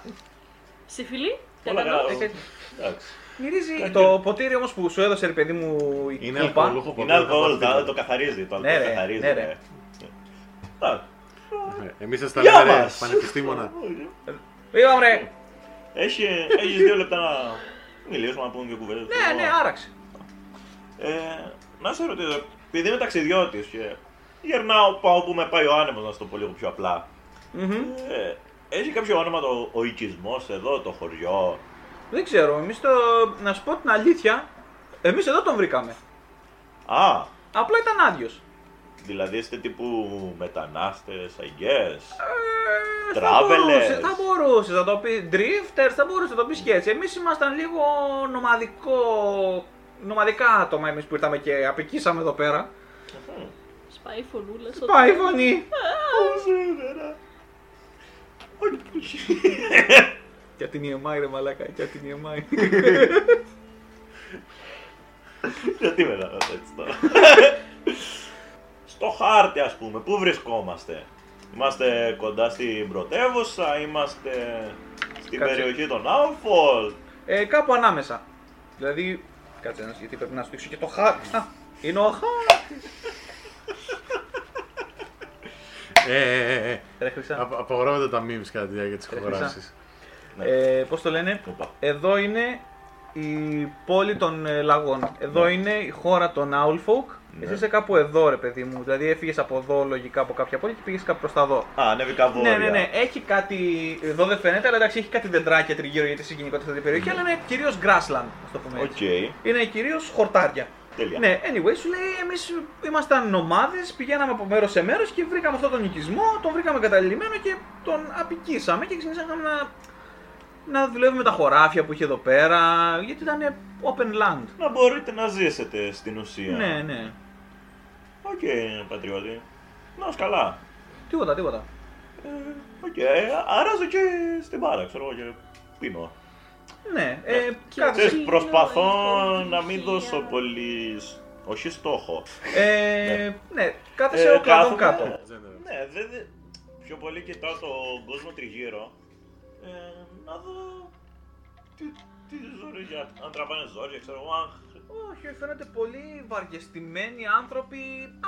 Σε φιλή, Όλα κανένα. καλά. Έχει- Εντάξει. Μυρίζει Κάτι. το ποτήρι όμως που σου έδωσε ρε παιδί μου η Είναι κούπα. αλκοολούχο ποτέ. Είναι αλκοόλ, το, το καθαρίζει. Το Ναι, αλκοόλ ρε, καθαρίζει. ναι, ρε. ρε. Εντάξει. Εμείς σας τα Γεια λέμε ρε, μας. πανεπιστήμονα. Είπαμε ρε. Έχει, έχεις δύο λεπτά να μιλήσουμε, να πούμε δύο κουβέντες. Ναι, ναι, άραξε. Ε, να σε ρωτήσω, επειδή είμαι ταξιδιώτης και γερνάω πάω που με πάει ο άνεμος, να σου το πω λίγο πιο απλά. Μμμ. Ε, έχει κάποιο όνομα το, ο οικισμός εδώ, το χωριό; Δεν ξέρω, εμείς το. Να σου πω την αλήθεια, εμείς εδώ τον βρήκαμε. Α, Απλά ήταν άδειος. Δηλαδή είστε τύπου μετανάστες, I guess. Ε, θα Travelers. μπορούσε, θα μπορούσε να το πει drifters, θα μπορούσε να το πει και έτσι. Εμείς ήμασταν λίγο νομαδικό. Νομαδικά άτομα εμείς που ήρθαμε και απεκίσαμε εδώ πέρα. Σπάει η φωνούλα στο Πάει η φωνή. Για την EMI ρε μαλάκα, για την E EMI. Γιατί με να έτσι τώρα; Στο χάρτη ας πούμε, πού βρισκόμαστε; Είμαστε κοντά στην πρωτεύουσα, είμαστε στην Κάτσε. περιοχή των Άουφολ. ε, κάπου ανάμεσα. Δηλαδή, κάτσε ένας, γιατί πρέπει να σου δείξω και το χάρτη. Α, είναι ο χάρτης. Ε, ε, ε, ε. Ρε Χρυσά. Απο- Απαγορεύονται τα memes κατά τη διάρκεια της Ε, ηχογράφησης. Ε, πώς το λένε, Οπα. εδώ είναι η πόλη των ε, λαγών. Εδώ Ναι. είναι η χώρα των Owlfolk. Ναι. Εσύ είσαι κάπου εδώ, ρε παιδί μου. Δηλαδή έφυγες από εδώ λογικά από κάποια πόλη και πήγες κάπου προς τα εδώ. Α, ανέβηκα βόρεια. Ναι, ναι, ναι. Έχει κάτι. Εδώ δεν φαίνεται, αλλά εντάξει, έχει κάτι δεντράκια τριγύρω γιατί συγκινικότητα αυτή την περιοχή. Αλλά είναι κυρίως grassland, ας το πούμε Οκ, έτσι. Είναι κυρίως χορτάρια. τέλεια. Ναι, anyway, σου λέει εμείς ήμασταν νομάδες, πηγαίναμε από μέρος σε μέρος και βρήκαμε αυτόν τον οικισμό, τον βρήκαμε εγκαταλειμμένο και τον αποικήσαμε και ξεκινήσαμε να, να δουλεύουμε τα χωράφια που είχε εδώ πέρα, γιατί ήταν open land. Να μπορείτε να ζήσετε στην ουσία. Ναι, ναι. Οκ, πατριώτη. Να είσαι καλά. Τίποτα, τίποτα. Ε, Οκ, αράζω και στην μπάρα, ξέρω εγώ και πίνω. Ναι, ε, Και κάτσε. Ξέρεις, Ξύλο, προσπαθώ ευτυχία. να μην δώσω πολύ. σ- Όχι στόχο. Ε, ναι, κάθεσαι Ε, οκλαδόν κάθομαι- κάτω. Ναι, δεν. δεν- Πιο πολύ κοιτάω τον κόσμο τριγύρω. Ε, να δω. Τι, τι ζωή για. Αν τραβάνε ζόρια, ξέρω εγώ. αν- Όχι, φαίνονται πολύ βαριεστημένοι άνθρωποι,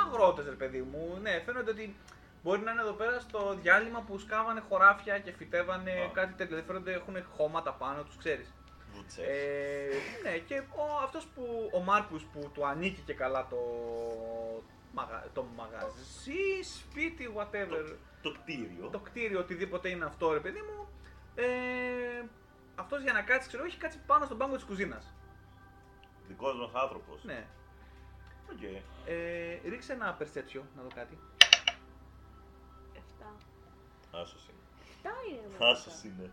αγρότες, ρε παιδί μου. Ναι, φαίνονται ότι μπορεί να είναι εδώ πέρα στο διάλειμμα που σκάβανε χωράφια και φυτεύανε Α. κάτι τέτοιο. Δηλαδή φαίνονται έχουν χώματα πάνω τους, ξέρεις. Βουτσές. Ε, ναι, και ο, αυτός που, ο Μάρκους που του ανήκει και καλά το, μαγα, το μαγαζί, σπίτι, whatever, Το κτίριο. το κτίριο, οτιδήποτε είναι αυτό, ρε παιδί μου, ε, αυτός για να κάτσει, ξέρω, έχει κάτσει πάνω στον πάγκο της κουζίνας. Δικός μας άνθρωπος. Ναι. Οκ. Ε, ρίξε ένα perception να δω κάτι. 7. Άσος είναι. 7 είναι. ρε, Άσος είναι.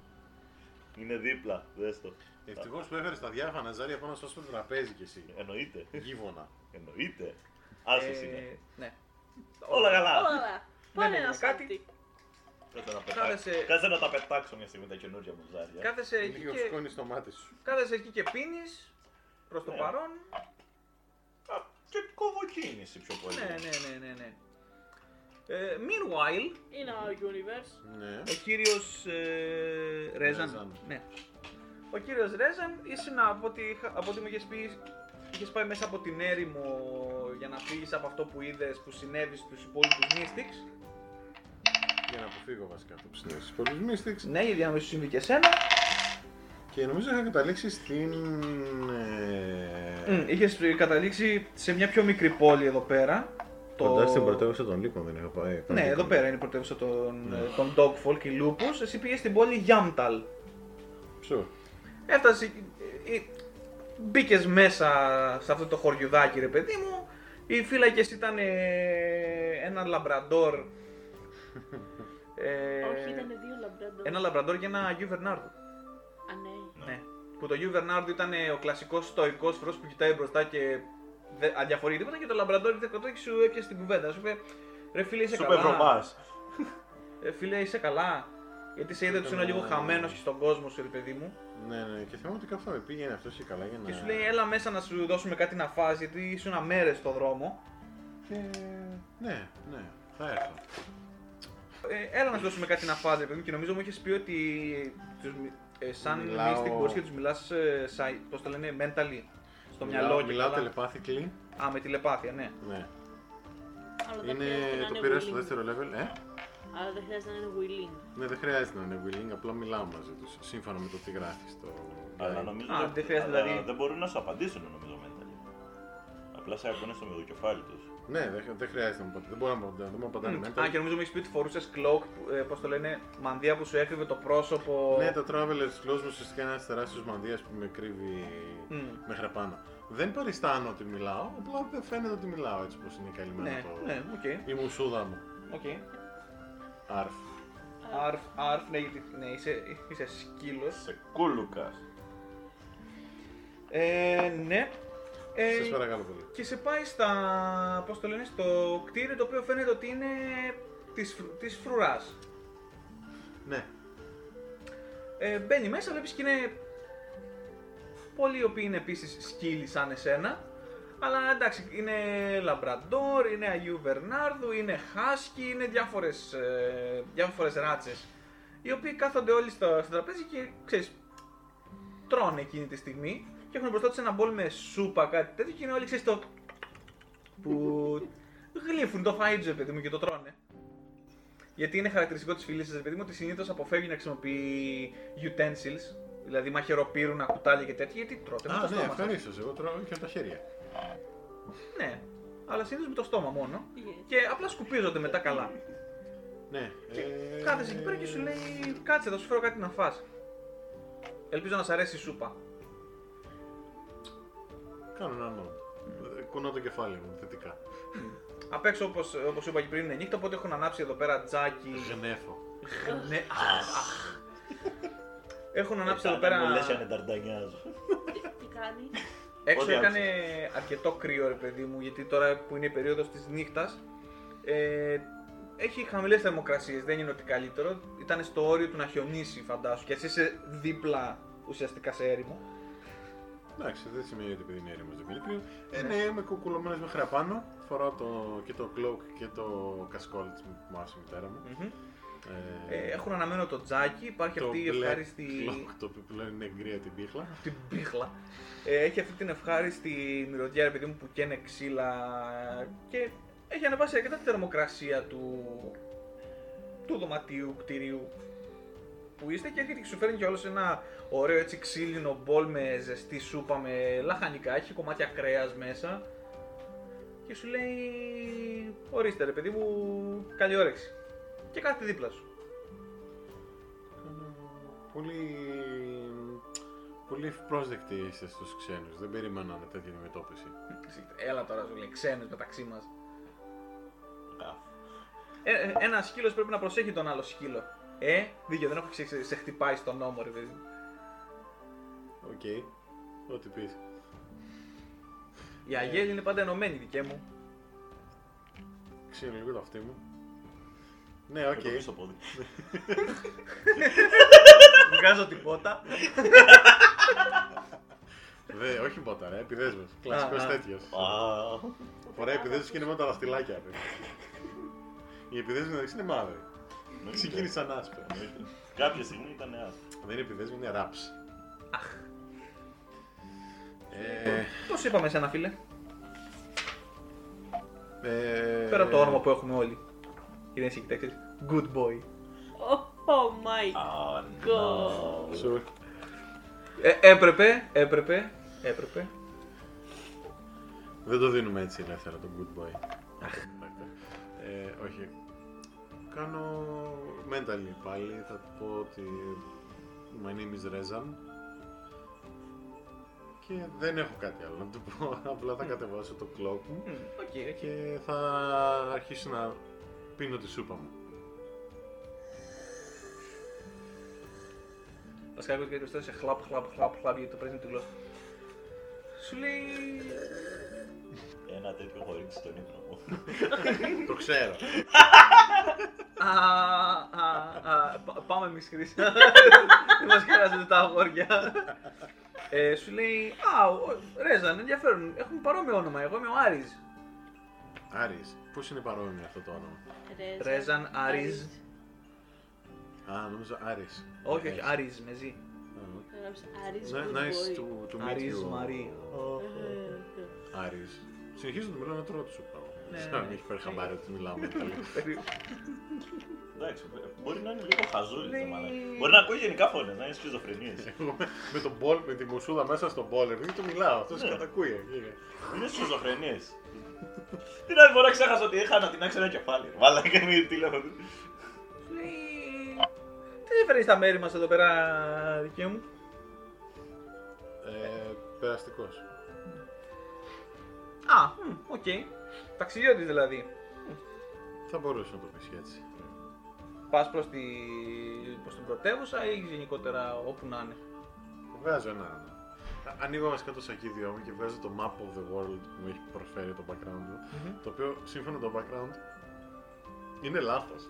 Είναι δίπλα, δες το. Ευτυχώς που έφερες τα διάφανα ζάρια πάνω στο σπίτι τραπέζι κι εσύ. Εννοείται. Γίβονα. Εννοείται. Άσος Ε, είναι. Ναι. Όλα καλά. Όλα καλά. Πάνε ναι, ένα ναι, κάτι. Κάτι. Κάτσε να Κάθεσαι- πετάξω. Κάτσε να τα πετάξω μια στιγμή τα καινούργια μου ζάρια. Κάθεσαι εκεί, Λίγο και, σκόνης στο μάτι σου. κάθεσαι εκεί και πίνεις, προς το Ναι. παρόν. Α, Και κοβοκίνηση πιο πολύ. Ναι, ναι, ναι, ναι, ναι. Ε, meanwhile, Είναι ο universe. Ναι. ο κύριος ε, Ρέζαν. Ρέζαν. Ναι. Ο κύριος Ρέζαν ήσουν από ό,τι, είχα- από ό,τι μου είχες πει, είχες πάει μέσα από την έρημο για να φύγεις από αυτό που είδες που συνέβης στους υπόλοιπους Mystics. Για να αποφύγω βασικά αυτό που συνέβη στους πολλούς Mystics. Ναι, γιατί να μην σου συμβεί και εσένα. Και νομίζω είχα καταλήξει στην. Ε... Mm, είχες καταλήξει σε μια πιο μικρή πόλη εδώ πέρα. Κοντά στην πρωτεύουσα των Λύκων δεν είχα πάει. Ναι, εδώ πέρα είναι η πρωτεύουσα των, ε, των Dogfolk, η Lupus. Εσύ πήγες στην πόλη Γιάμταλ. Ψω. Έφτασες. ε, ε, Μπήκες μέσα σε αυτό το χωριουδάκι, ρε παιδί μου. Οι φύλακες ήταν ε, ένα λαμπραντόρ. ε, Όχι, ήταν δύο λαμπραντόρ. Ένα λαμπραντόρ και ένα Αγίου Βερνάρδο. Α, ναι. Ναι. Που το Αγίου Βερνάρδο ήταν ε, ο κλασικός στοικό φρός που κοιτάει μπροστά και δεν αδιαφορεί τίποτα. Και το λαμπραντόρ ήρθε κοντά και σου έπιασε την κουβέντα. Σου είπε Ρε φίλε, είσαι Σούπερ καλά. βρωμάς. Ε, φίλε, είσαι καλά. Γιατί σε είδε ότι ήσουν λίγο χαμένος και στον κόσμο σου, ρε παιδί μου. Ναι, ναι, και θυμάμαι ότι κάπου θα με πήγαινε αυτός και καλά για να. Και σου λέει, έλα μέσα να σου δώσουμε κάτι να φας, γιατί ήσουν μέρε στο δρόμο. Και... Ναι, ναι, θα έρθω. Ε, έλα να σου δώσουμε κάτι να φας, ρε παιδί μου. Και νομίζω μου είχες πει ότι τους, μι- ε, σαν Μιλάω- Mystic μπορείς και τους μιλάς, ε, σαν- πώς το λένε, mentally. Στο Μιλάω- μυαλό και Μιλάω καλά. telepathically. Α, με τηλεπάθεια, ναι. Ναι. Αλλά δεν Είναι, χρειάζεται να το είναι πήρα στο willing. δεύτερο level. Ε; Αλλά δεν χρειάζεται να είναι willing. Ναι, δεν χρειάζεται να είναι willing, απλά μιλάω μαζί τους. Σύμφωνα με το τι γράφεις στο. Αλλά guide. νομίζω Α, ότι- δεν χρειάζεται, αλλά δηλαδή- δεν μπορούν να σου απαντήσουν νομίζω mentally. Απλά σε ακούνε στο μυαλοκεφάλι τους. Ναι, δεν, δεν χρειάζεται να μου απαντήσει. Δεν μπορεί να μου απαντήσει. Δεν μου απαντάνε Μμ. mental. Α, και νομίζω μου έχεις πει ότι φορούσες cloak, ε, πώς το λένε, μανδύα που σου έκρυβε το πρόσωπο. Ναι, το Traveler's Clothes μου ουσιαστικά είναι ένας τεράστιος μανδύας που με κρύβει Μμ. μέχρι πάνω. Δεν παριστάνω ότι μιλάω, απλά δεν φαίνεται ότι μιλάω έτσι πως είναι καλυμμένο Ναι, το. ναι, οκ. Η μουσούδα μου. οκ. Αρφ. Αρφ, αρφ, ναι, γιατί ναι, είσαι, είσαι σκύλος. Σε κούλουκας. Ε, ναι. Ε, Σας παρακαλώ πολύ. και σε πάει στα, πώς το λένε, στο κτίριο το οποίο φαίνεται ότι είναι της, φρου- της φρουράς. Ναι. Ε, μπαίνει μέσα, βλέπεις και είναι πολλοί οι οποίοι είναι επίσης σκύλοι σαν εσένα. Αλλά εντάξει, είναι Λαμπραντόρ, είναι Αγίου Βερνάρδου, είναι Χάσκι, είναι διάφορες, ε, διάφορες ράτσες. Οι οποίοι κάθονται όλοι στο, στο τραπέζι και ξέρεις, τρώνε εκείνη τη στιγμή και έχουν μπροστά τους ένα μπολ με σούπα, κάτι τέτοιο και είναι όλοι ξέρεις το... που γλύφουν το φαΐ τους, ρε παιδί μου, και το τρώνε. Γιατί είναι χαρακτηριστικό της φίλης σας, παιδί μου, ότι συνήθως αποφεύγει να χρησιμοποιεί utensils Δηλαδή μαχαιροπύρουνα, κουτάλια και τέτοια, γιατί τρώτε με το Α, ναι, στόμα σας. ευχαρίστω. Εγώ τρώω και με τα χέρια. Ναι, αλλά συνήθως με το στόμα μόνο. Yeah. Και απλά σκουπίζονται μετά καλά. Ναι. ε, Κάθεσαι εκεί πέρα και σου λέει κάτσε, θα σου φέρω κάτι να φας. Ελπίζω να σ' αρέσει η σούπα. Κάνω ένα νόμο. Ε, Κουνώ το κεφάλι μου θετικά. Απ' έξω, όπως, όπως είπα και πριν, είναι νύχτα, οπότε έχουν ανάψει εδώ πέρα τζάκι. Γνέφω. ναι, αχ, αχ. Έχουν ανάψει εδώ Μου πέρα. λες αν ενταρντανιάζω. Τι κάνει; Έξω Ό,τι έκανε αρκετό κρύο, ρε παιδί μου, γιατί τώρα που είναι η περίοδος της νύχτας, ε, έχει χαμηλές θερμοκρασίες, δεν είναι ότι καλύτερο. Ήταν στο όριο του να χιονίσει, φαντάσου, και εσύ είσαι δίπλα ουσιαστικά σε έρημο. Εντάξει, δεν σημαίνει ότι επειδή είναι έρημος δεν είναι κρύο. Ε, ναι, είμαι κουκουλωμένος μέχρι απάνω. Φοράω το, και το cloak και το κασκόλ της που μου άφησε η μητέρα μου. Μμμ. Ε, Ε, έχουν αναμένο το τζάκι, υπάρχει το αυτή η μπλε ευχάριστη. cloak, το οποίο πλέον είναι γκρία την πίχλα. την πίχλα. Ε, έχει αυτή την ευχάριστη μυρωδιά, ρε παιδί μου, που καίνε ξύλα και έχει ανεβάσει αρκετά τη θερμοκρασία του, του δωματίου, κτηρίου που είστε και έρχεται και σου φέρνει κιόλας ένα ωραίο έτσι ξύλινο μπολ με ζεστή σούπα με λαχανικά, έχει κομμάτια κρέας μέσα και σου λέει ορίστε ρε παιδί μου, καλή όρεξη και κάθεται δίπλα σου. Κάνω Πολύ, πολύ ευπρόσδεκτοι είστε στους ξένους. Δεν περίμενα τέτοια αντιμετώπιση. Έλα τώρα σου λέει ξένος μεταξύ μας. Α, Ε, ε, ένα σκύλος πρέπει να προσέχει τον άλλο σκύλο. Ε, δίκιο, δεν έχω ξε- σε χτυπάει στον ώμο, ρε παιδί. Μου. Οκ. Ό,τι πεις. Η Αγέλη είναι πάντα ενωμένη, δικέ μου. Ξύνω λίγο το αυτί μου. Ναι, οκ. με το πίσω πόδι. Βγάζω τίποτα. Δε, όχι μπότα, ρε, επιδέσμες. Κλασικός Α, α. τέτοιος. Α, Φοράει επιδέσμες και είναι μόνο τα δαχτυλάκια. ρε. Οι επιδέσμες μεταξύ είναι μαύροι. εννοείται. Ξεκίνησαν άσπρα. Εννοείται. Κάποια στιγμή ήταν άσπρο. Δεν είναι επιδέσμες, είναι ράψ. Αχ. Ε, Πώς είπαμε σε ένα φίλε; ε, Πέρα από το όνομα που έχουμε όλοι. Είναι εσύ κοιτάξτε. Good boy. Oh, oh my Α, god. Σου- Ε, έπρεπε, έπρεπε, έπρεπε. Δεν το δίνουμε έτσι ελεύθερα το good boy. ε, όχι. Κάνω mentally πάλι. Θα πω ότι my name is Rezan. Και δεν έχω κάτι άλλο να του πω. Απλά θα κατεβάσω το cloak μου Μμ, Οκ, οκ. και θα αρχίσω να πίνω τη σούπα μου. Θα σκάει και το σε χλαπ, χλαπ, χλαπ, χλαπ, γιατί το παίζει με τη γλώσσα. Σου λέει. Ένα τέτοιο έχω ρίξει στον ύπνο μου. το ξέρω. Α, α, α, πα- πάμε εμείς Χρήση. Δεν μας χρειάζονται τα αγόρια. Ε, σου λέει, α, ο- Ρέζαν, ενδιαφέρον, έχουμε παρόμοιο όνομα, εγώ είμαι ο Άρης. Άρης, πώς είναι παρόμοιο αυτό το όνομα; Ρέζαν, Άρης. Α, νομίζω Άρης. Όχι, όχι, Άρης. Άρης, με ζει. Α, Ναι, Ni- Nice to, to meet Άρης you. Μαρή. Άρης. Συνεχίζω να μιλάω να τρώω τη σούπα. Ναι, Σαν ναι. να μην έχει φέρει χαμπάρι ότι μιλάω με Ιταλία. Εντάξει, μπορεί να είναι λίγο χαζούλη Λέει- το μαλάκι. Μπορεί να ακούει γενικά φωνές, να είναι σχιζοφρενίες. Εγώ με- με τον μπολ, με τη μουσούδα μέσα στον μπολ, επειδή το μιλάω, αυτός Ναι. κατακούει. Είναι σχιζοφρενίες. Την άλλη φορά ξέχασα ότι είχα να την ένα κεφάλι. Βάλα και μη τηλέφωνο. Σου λέει, τι έφερε στα μέρη μας εδώ πέρα, δικέ μου; Ε, περαστικός. Α, μ, οκ. Ταξιδιώτης δηλαδή. Θα μπορούσε να το πεις και έτσι. Πας προς, τη... προς την πρωτεύουσα ή γενικότερα όπου να είναι. Βγάζω ένα. Α- Ανοίγω βασικά το σακίδιό μου και βγάζω το map of the world που μου έχει προσφέρει το background μου. Το οποίο σύμφωνα με το background είναι λάθος.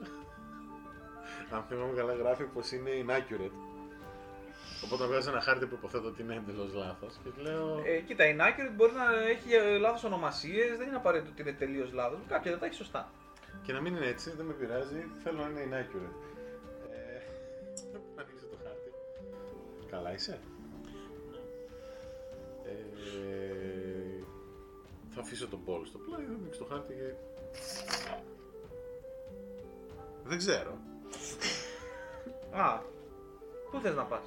Αν θυμάμαι καλά γράφει πως είναι inaccurate. Οπότε βγάζω ένα χάρτη που υποθέτω ότι είναι εντελώς λάθος και λέω... Ε, κοίτα, η Inaccurate μπορεί να έχει ε, λάθος ονομασίες, δεν είναι απαραίτητο ότι είναι τελείως λάθος. Κάποια δεν τα έχει σωστά. Και να μην είναι έτσι, δεν με πειράζει, θέλω να είναι inaccurate. Ε, ανοίξω το χάρτη. Καλά είσαι. Ε, θα αφήσω τον μπολ στο πλάι, θα ανοίξω το χάρτη και... Δεν ξέρω. Α, πού θες να πας;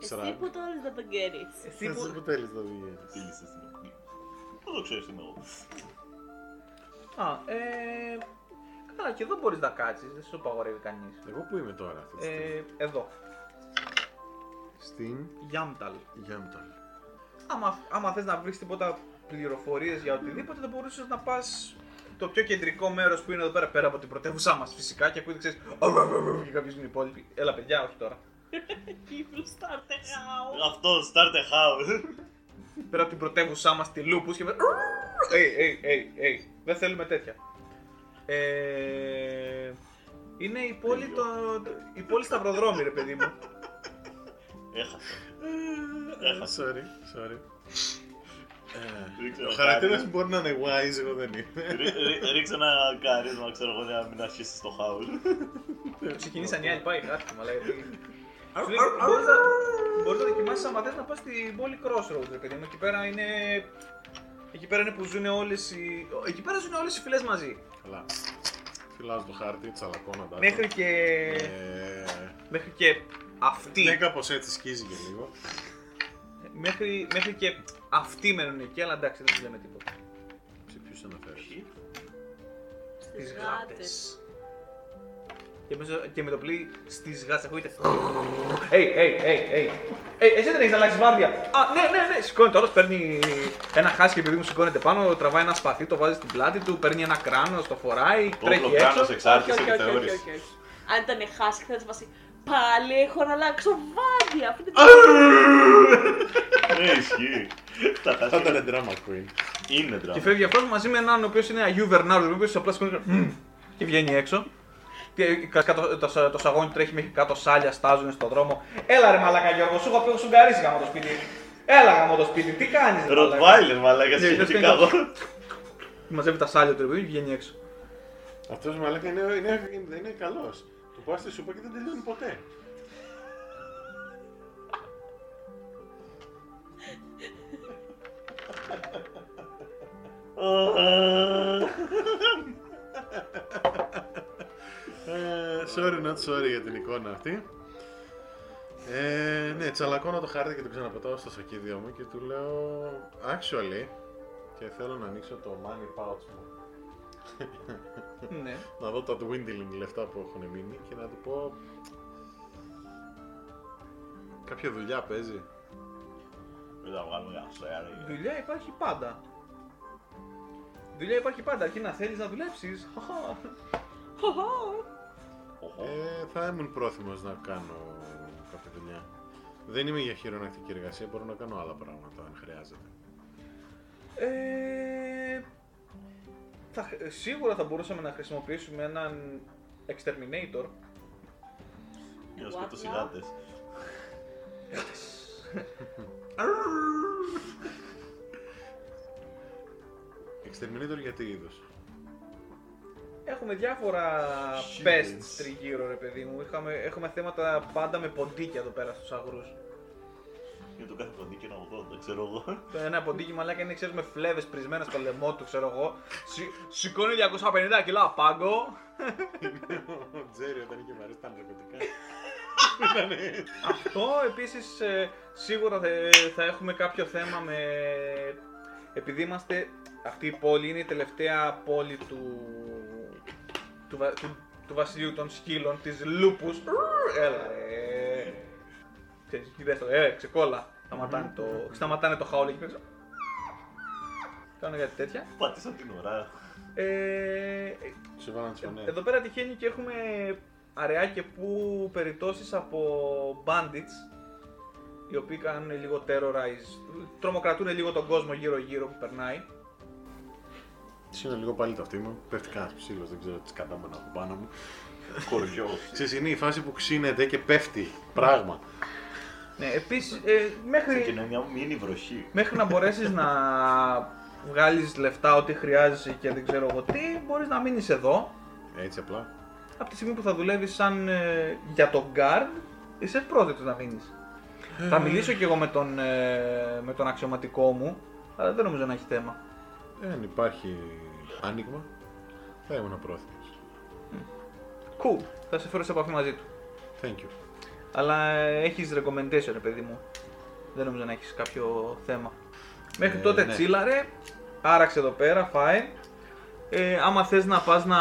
Εσύ Σραν. που το όλες δεν τον καίρεις. Εσύ Εσύ που... που θέλεις να βγαίνεις. Φίλησε στην οκνή. Δεν το ξέρεις τι εννοώ. Α, ε... Καλά, και εδώ μπορείς να κάτσεις, δεν σου απαγορεύει κανείς. Εγώ που είμαι τώρα αυτή τη στιγμή; Ε, εδώ, Στην Γιάμταλ. Γιάμπταλ. Άμα, άμα θες να βρεις τίποτα πληροφορίες για οτιδήποτε, θα μπορούσες να πας το πιο κεντρικό μέρος που είναι εδώ πέρα, πέρα από την πρωτεύουσά μας φυσικά και ακούγεται ξέρεις και κάποιος είναι οι υπόλοιποι. Έλα παιδιά, όχι τώρα. People start the house. Αυτός, start a house. Πέρα από την πρωτεύουσά μας τη Λούπους και με... Ει, ει, ει, ει. Δεν θέλουμε τέτοια. Ε, είναι η πόλη, το, η πόλη Σταυροδρόμι ρε παιδί μου. Έχασα. Ε, Έχασα. Sorry, sorry. Δεν Ε, ξέρω, Ο χαρακτήρας κάτι. μου μπορεί να είναι wise, εγώ δεν είμαι. Ρί- ρί- Ρίξε ένα καρίσμα, ξέρω εγώ, για να μην αρχίσεις το house. Ξεκινήσαν οι άλλοι, πάει χάθηκε, αλλά γιατί... Σου λέει, Μπορείς να, μπορείς να δοκιμάσεις άμα θες να πας στην πόλη Crossroads, ρε παιδί μου. Εκεί πέρα είναι... Εκεί πέρα είναι που ζουν όλες οι... Εκεί πέρα ζουν όλες οι φυλές μαζί. Καλά. Φυλάζω το χάρτη, τσαλακώνω τα. Μέχρι και... Ε, Μέχρι και αυτή. Ναι, κάπως έτσι σκίζει και λίγο. Μέχρι, μέχρι και αυτοί μένουν εκεί, αλλά εντάξει, δεν τους λέμε τίποτα. Σε ποιους αναφέρεις; Στις γάτες. Γάτες. Και, μέσω, και με το πλοίο στις γάτες ακούγεται. Hey, hey, hey, hey. Hey, εσύ δεν έχεις αλλάξει βάρδια. Α, ναι, ναι, ναι. Σηκώνεται όλος, παίρνει ένα χάσι επειδή μου σηκώνεται πάνω, τραβάει ένα σπαθί, το βάζει στην πλάτη του, παίρνει ένα κράνο, το φοράει, Το τρέχει όπλο έξω. κράνος εξάρτησης Όχι, και όχι, όχι, θεώρηση. όχι, όχι. Αν ήταν χάσει, θα βάσει. Πάλι έχω να αλλάξω βάδια. Αυτή την Ναι, ισχύει. Τα Θα χάσει. ήταν drama queen. Είναι Και δράμα. φεύγει αυτό μαζί με έναν ο οποίο είναι Αγίου Βερνάρου, ο οποίο απλά σηκώνεται «Μμμ» και βγαίνει έξω. Και κάτω, το, το, το σαγόνι τρέχει μέχρι κάτω, σάλια στάζουν στον δρόμο. Έλα ρε μαλάκα Γιώργο, σου έχω πει σου γκαρίσει γάμο το σπίτι. Έλα γάμο το σπίτι, τι κάνεις. Ροτβάιλερ, μαλάκα, Ναι, σχετικά εγώ. Μαζεύει τα σάλια του ρε παιδί και βγαίνει έξω. Αυτός μαλάκα είναι, είναι, είναι, είναι καλός. Του πας στη σούπα και δεν τελειώνει ποτέ. Ε, sorry not sorry για την εικόνα αυτή. Ε, ναι, τσαλακώνω το χάρτη και το ξαναπετάω στο σακίδιο μου και του λέω actually και θέλω να ανοίξω το money pouch μου ναι. να δω τα dwindling λεφτά που έχουν μείνει και να του πω κάποια δουλειά παίζει. Δεν θα βγάλουμε για σέρα. Δουλειά υπάρχει πάντα. Δουλειά υπάρχει πάντα, αρκεί να θέλεις να δουλέψεις. Ε, θα ήμουν πρόθυμος να κάνω κάποια δουλειά. Δεν είμαι για χειρονακτική εργασία, μπορώ να κάνω άλλα πράγματα αν χρειάζεται. Ε, θα, σίγουρα θα μπορούσαμε να χρησιμοποιήσουμε έναν exterminator. Για να σκοτώσει What now? γάτες. Exterminator για τι είδος; Έχουμε διάφορα Shit. pests τριγύρω ρε παιδί μου. Είχαμε, έχουμε θέματα πάντα με ποντίκια εδώ πέρα στους αγρούς. Για το κάθε ποντίκι ένα 80, ξέρω εγώ. Το ένα ποντίκι μαλάκα είναι ξέρεις με φλέβες πρισμένες στο λαιμό του ξέρω εγώ. Σι, σηκώνει 250 κιλά πάγκο. Ο Τζέρι όταν είχε βαρέσει τα ναρκωτικά. Αυτό επίσης ε, σίγουρα θα, θα έχουμε κάποιο θέμα με... Επειδή είμαστε... Αυτή η πόλη είναι η τελευταία πόλη του... του, βα- του, του βασιλείου των σκύλων, της Λούπους. Έλα ρε. Ξέρεις, δες το, ε, ξεκόλα. Σταματάνε το, σταματάνε το χαόλι εκεί πέρα. Κάνουν κάτι τέτοια. Πάτησα την ώρα. Ε, Σου βάλαν τις φωνές. εδώ πέρα τυχαίνει και έχουμε αреάκια που περιπτώσεις από bandits οι οποίοι κάνουν λίγο terrorize, τρομοκρατούν λίγο τον κόσμο γύρω γύρω που περνάει. Σύνω λίγο πάλι το αυτή μου. Πέφτει κανένα ψήλος, δεν ξέρω τι κατάμενα από πάνω μου. Κοριός. Ξέρεις, είναι η φάση που ξύνεται και πέφτει. Πράγμα. Ναι, επίσης, ε, μέχρι, Ξεκινάει μια μίνι βροχή. μέχρι να μπορέσεις να βγάλεις λεφτά ό,τι χρειάζεσαι και δεν ξέρω εγώ τι, μπορείς να μείνεις εδώ. Έτσι απλά. Από τη στιγμή που θα δουλεύεις σαν ε, για τον guard, είσαι ευπρόσδεκτος να μείνεις. θα μιλήσω κι εγώ με τον, ε, με τον αξιωματικό μου, αλλά δεν νομίζω να έχει θέμα. Αν υπάρχει άνοιγμα, θα ήμουν πρόθυμος. Cool. Θα σε φέρω σε επαφή μαζί του. Thank you. Αλλά έχεις recommendation, ρε παιδί μου. Δεν νομίζω να έχεις κάποιο θέμα. Μέχρι Ε, τότε ναι. τσίλαρε, άραξε εδώ πέρα, φάει. Ε, άμα θες να πας να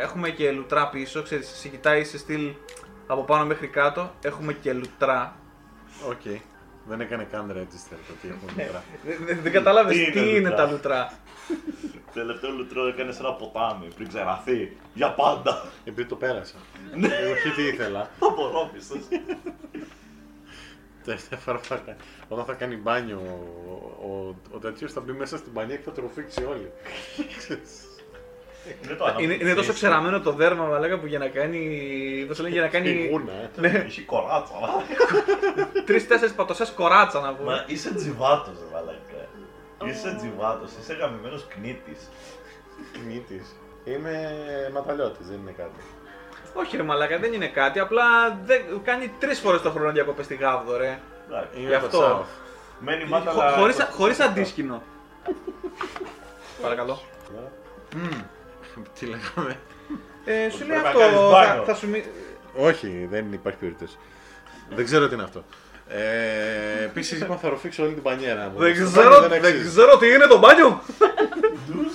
έχουμε και λουτρά πίσω, ξέρεις, σε κοιτάει σε στυλ από πάνω μέχρι κάτω, έχουμε και λουτρά. Οκ. Δεν έκανε καν register το τι έχουμε τώρα. Δεν, δεν- δεν κατάλαβες Τι τι, είναι είναι λουτρά; τα λουτρά. Τελευταίο λουτρό έκανε σε ένα ποτάμι πριν ξεραθεί. Για πάντα. Επειδή το πέρασα. Εγώ όχι τι ήθελα. Απορρόφησες. Τελευταία φορά που θα κα- όταν θα κάνει μπάνιο ο, ο, ο τέτοιος θα μπει μέσα στην πανία και θα το ρουφήξει όλο. Είναι το είναι, είναι τόσο ξεραμένο το δέρμα, μαλάκα, που για να κάνει. Πώς το λένε, για να Η κάνει γούνα, ε. ναι, Έχει κοράτσα. τρει-τέσσερι πατωσέ κοράτσα να πούμε. Μα είσαι τζιβάτος, ρε μαλάκα. Είσαι τζιβάτος, είσαι γαμημένος κνήτης. Κνήτης. Είμαι ματαλιώτης, δεν είναι κάτι. Όχι, ρε μαλάκα, δεν είναι κάτι. Απλά δεν, κάνει τρεις φορές το χρόνο διακοπές στη Γάβδο, ρε. Εντάξει. Είμαι Γι' από αυτό. South. Μένει Χω- μάταλα. χωρίς, χωρίς αντίσκηνο. Παρακαλώ. Τι λέγαμε. Ε, σου λέει Πρέπει να αυτό. κάνεις Θα, μπάνιο. θα σου μι... Όχι, δεν υπάρχει περίπτωση. δεν ξέρω τι είναι αυτό. Ε, Επίσης είπα θα ροφήξω όλη την πανιέρα μου. δεν, Στο ξέρω, μπάνιο δεν, αξίζει. ξέρω τι είναι το μπάνιο. Ντους.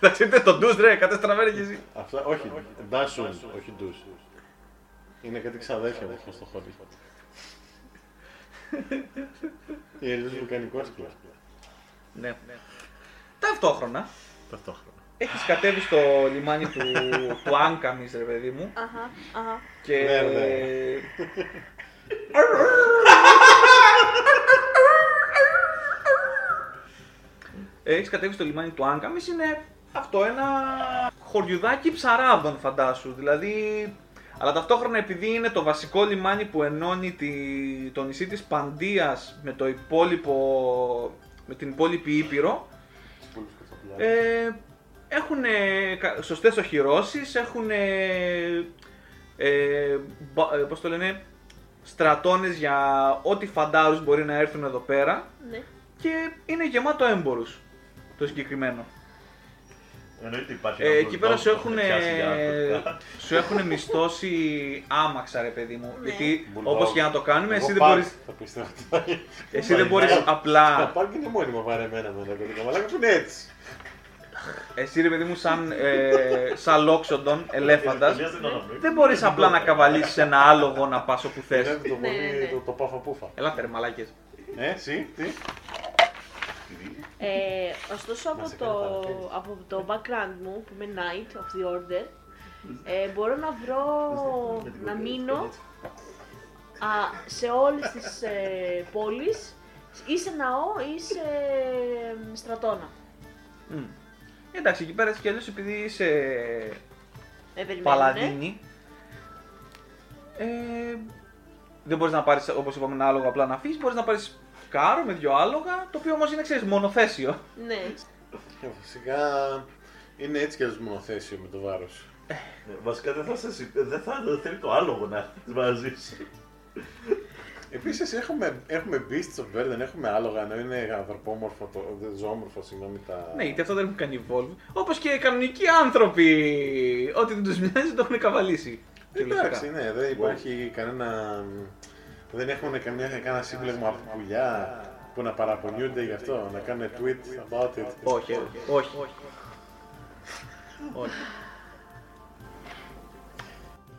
Εντάξει, είναι το ντους, ρε, κατέστραμμένα κι εσύ. Αυτά, όχι, ντάσουν, όχι ντους. Είναι κάτι ξαδέρφια μου αυτό στο χωρί. Η Ελλήνας βουλκανικός κλα. Ναι. Ταυτόχρονα, Ταυτόχρονα. έχεις κατέβει στο λιμάνι του, του Άγκαμις, ρε παιδί μου. Αχα, αχα. Και... Ναι, ναι. Έχεις κατέβει στο λιμάνι του Άγκαμις, είναι αυτό ένα χωριουδάκι ψαράδων φαντάσου. Δηλαδή, αλλά ταυτόχρονα επειδή είναι το βασικό λιμάνι που ενώνει τη, το νησί της Παντίας με το υπόλοιπο, με την υπόλοιπη Ήπειρο, ε, έχουν σωστές οχυρώσεις, έχουν ε, μπα- ε, πώς το λένε, στρατώνες για ό,τι φαντάρους μπορεί να έρθουν εδώ πέρα Ναι. και είναι γεμάτο έμπορους το συγκεκριμένο. Εννοείται υπάρχει. Ε, ένας εκεί πέρα σου μπλοκ που έχουν, θα πιάσει για ναρκωτικά. σου έχουν μισθώσει άμαξα ρε παιδί μου. Ναι. Γιατί Bulldog. όπως και να το κάνουμε, εσύ Εγώ δεν πάρκ μπορείς, Θα πιστεύω ότι θα είναι. εσύ δεν μπορείς Τα Τα απλά, πάρκ είναι μόνιμα βαρεμένα με ναρκωτικά. Μαλάκα που είναι έτσι. εσύ ρε παιδί μου σαν, ε, σαν λόξοντον, ελέφαντας, Τελείωσε την αναπνοή. δεν μπορείς απλά να καβαλήσεις ένα άλογο να πας όπου θες. Είναι το Ναι, πολύ ναι. το- το πάφα πούφα. Ελάτε ρε μαλάκες. Ε, εσύ, τι; Ε, ωστόσο Να από σε το, κάνω παρατήρηση. από το background μου που είμαι Knight of the Order ε, μπορώ να βρω να μείνω α, σε όλες τις ε, πόλεις ή σε ναό ή σε ε, στρατόνα. Μμ. Εντάξει, εκεί πέρα έτσι κι αλλιώς επειδή είσαι Με περιμένουνε. παλαδίνη, ε, δεν μπορείς να πάρεις, όπως είπαμε, ένα άλογο απλά να αφήσεις, μπορείς να πάρεις κάρο με δυο άλογα, το οποίο όμως είναι, ξέρεις, μονοθέσιο. Ναι. Ε, Φυσικά είναι έτσι κι αλλιώς μονοθέσιο με το βάρος. Ε, Βασικά δεν θα, σε, συ- δεν θα δεν θέλει το άλογο να έρθεις μαζί σου. Επίσης έχουμε, έχουμε beasts of burden, έχουμε άλογα, ενώ είναι ανθρωπόμορφο, το, δε- ζωόμορφο, συγγνώμη τα... Ναι, γιατί αυτό δεν έχουν κάνει evolve. Όπως και οι κανονικοί άνθρωποι, ό,τι δεν τους μοιάζει το έχουν καβαλήσει. Εντάξει, Κυριολεκτικά. ναι, δεν υπάρχει κανένα... Δεν έχουμε καμία, κανένα σύμπλεγμα από πουλιά που να παραπονιούνται γι' αυτό, να κάνουν tweet about it. Όχι, όχι, όχι. όχι.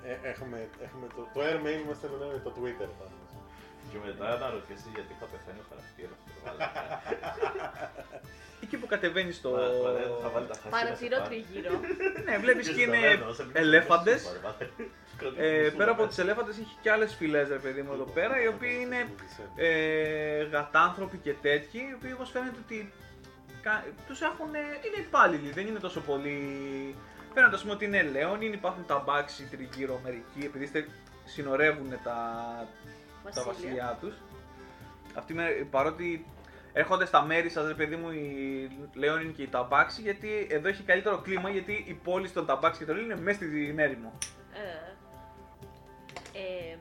Ε, έχουμε, έχουμε το, το air mail μας θέλω να είναι το Twitter πάντως. Και μετά αναρωτιέσαι γιατί θα πεθάνει ο χαρακτήρας του. Εκεί που κατεβαίνεις στο. Θα βάλει τα χασίνα Παρατηρώ σε πάνω. τριγύρω. Ναι, βλέπεις και είναι ελέφαντες. Ε, πέρα από τις ελέφαντες έχει και άλλες φυλές ρε παιδί μου εδώ πέρα οι οποίοι είναι ε, γατάνθρωποι και τέτοιοι οι οποίοι όμως φαίνεται ότι κα- τους έχουν, είναι υπάλληλοι, δεν είναι τόσο πολύ φαίνεται ας πούμε ότι είναι λέονοι, υπάρχουν τα μπάξι τριγύρω μερικοί επειδή στε- συνορεύουν τα, τα Βασίλεια. βασιλιά τους αυτοί με, παρότι έρχονται στα μέρη σας ρε παιδί μου οι λέονοι και οι ταμπάξι γιατί εδώ έχει καλύτερο κλίμα γιατί η πόλη των ταμπάξι και των είναι μέσα στην έρημο Ε, ε,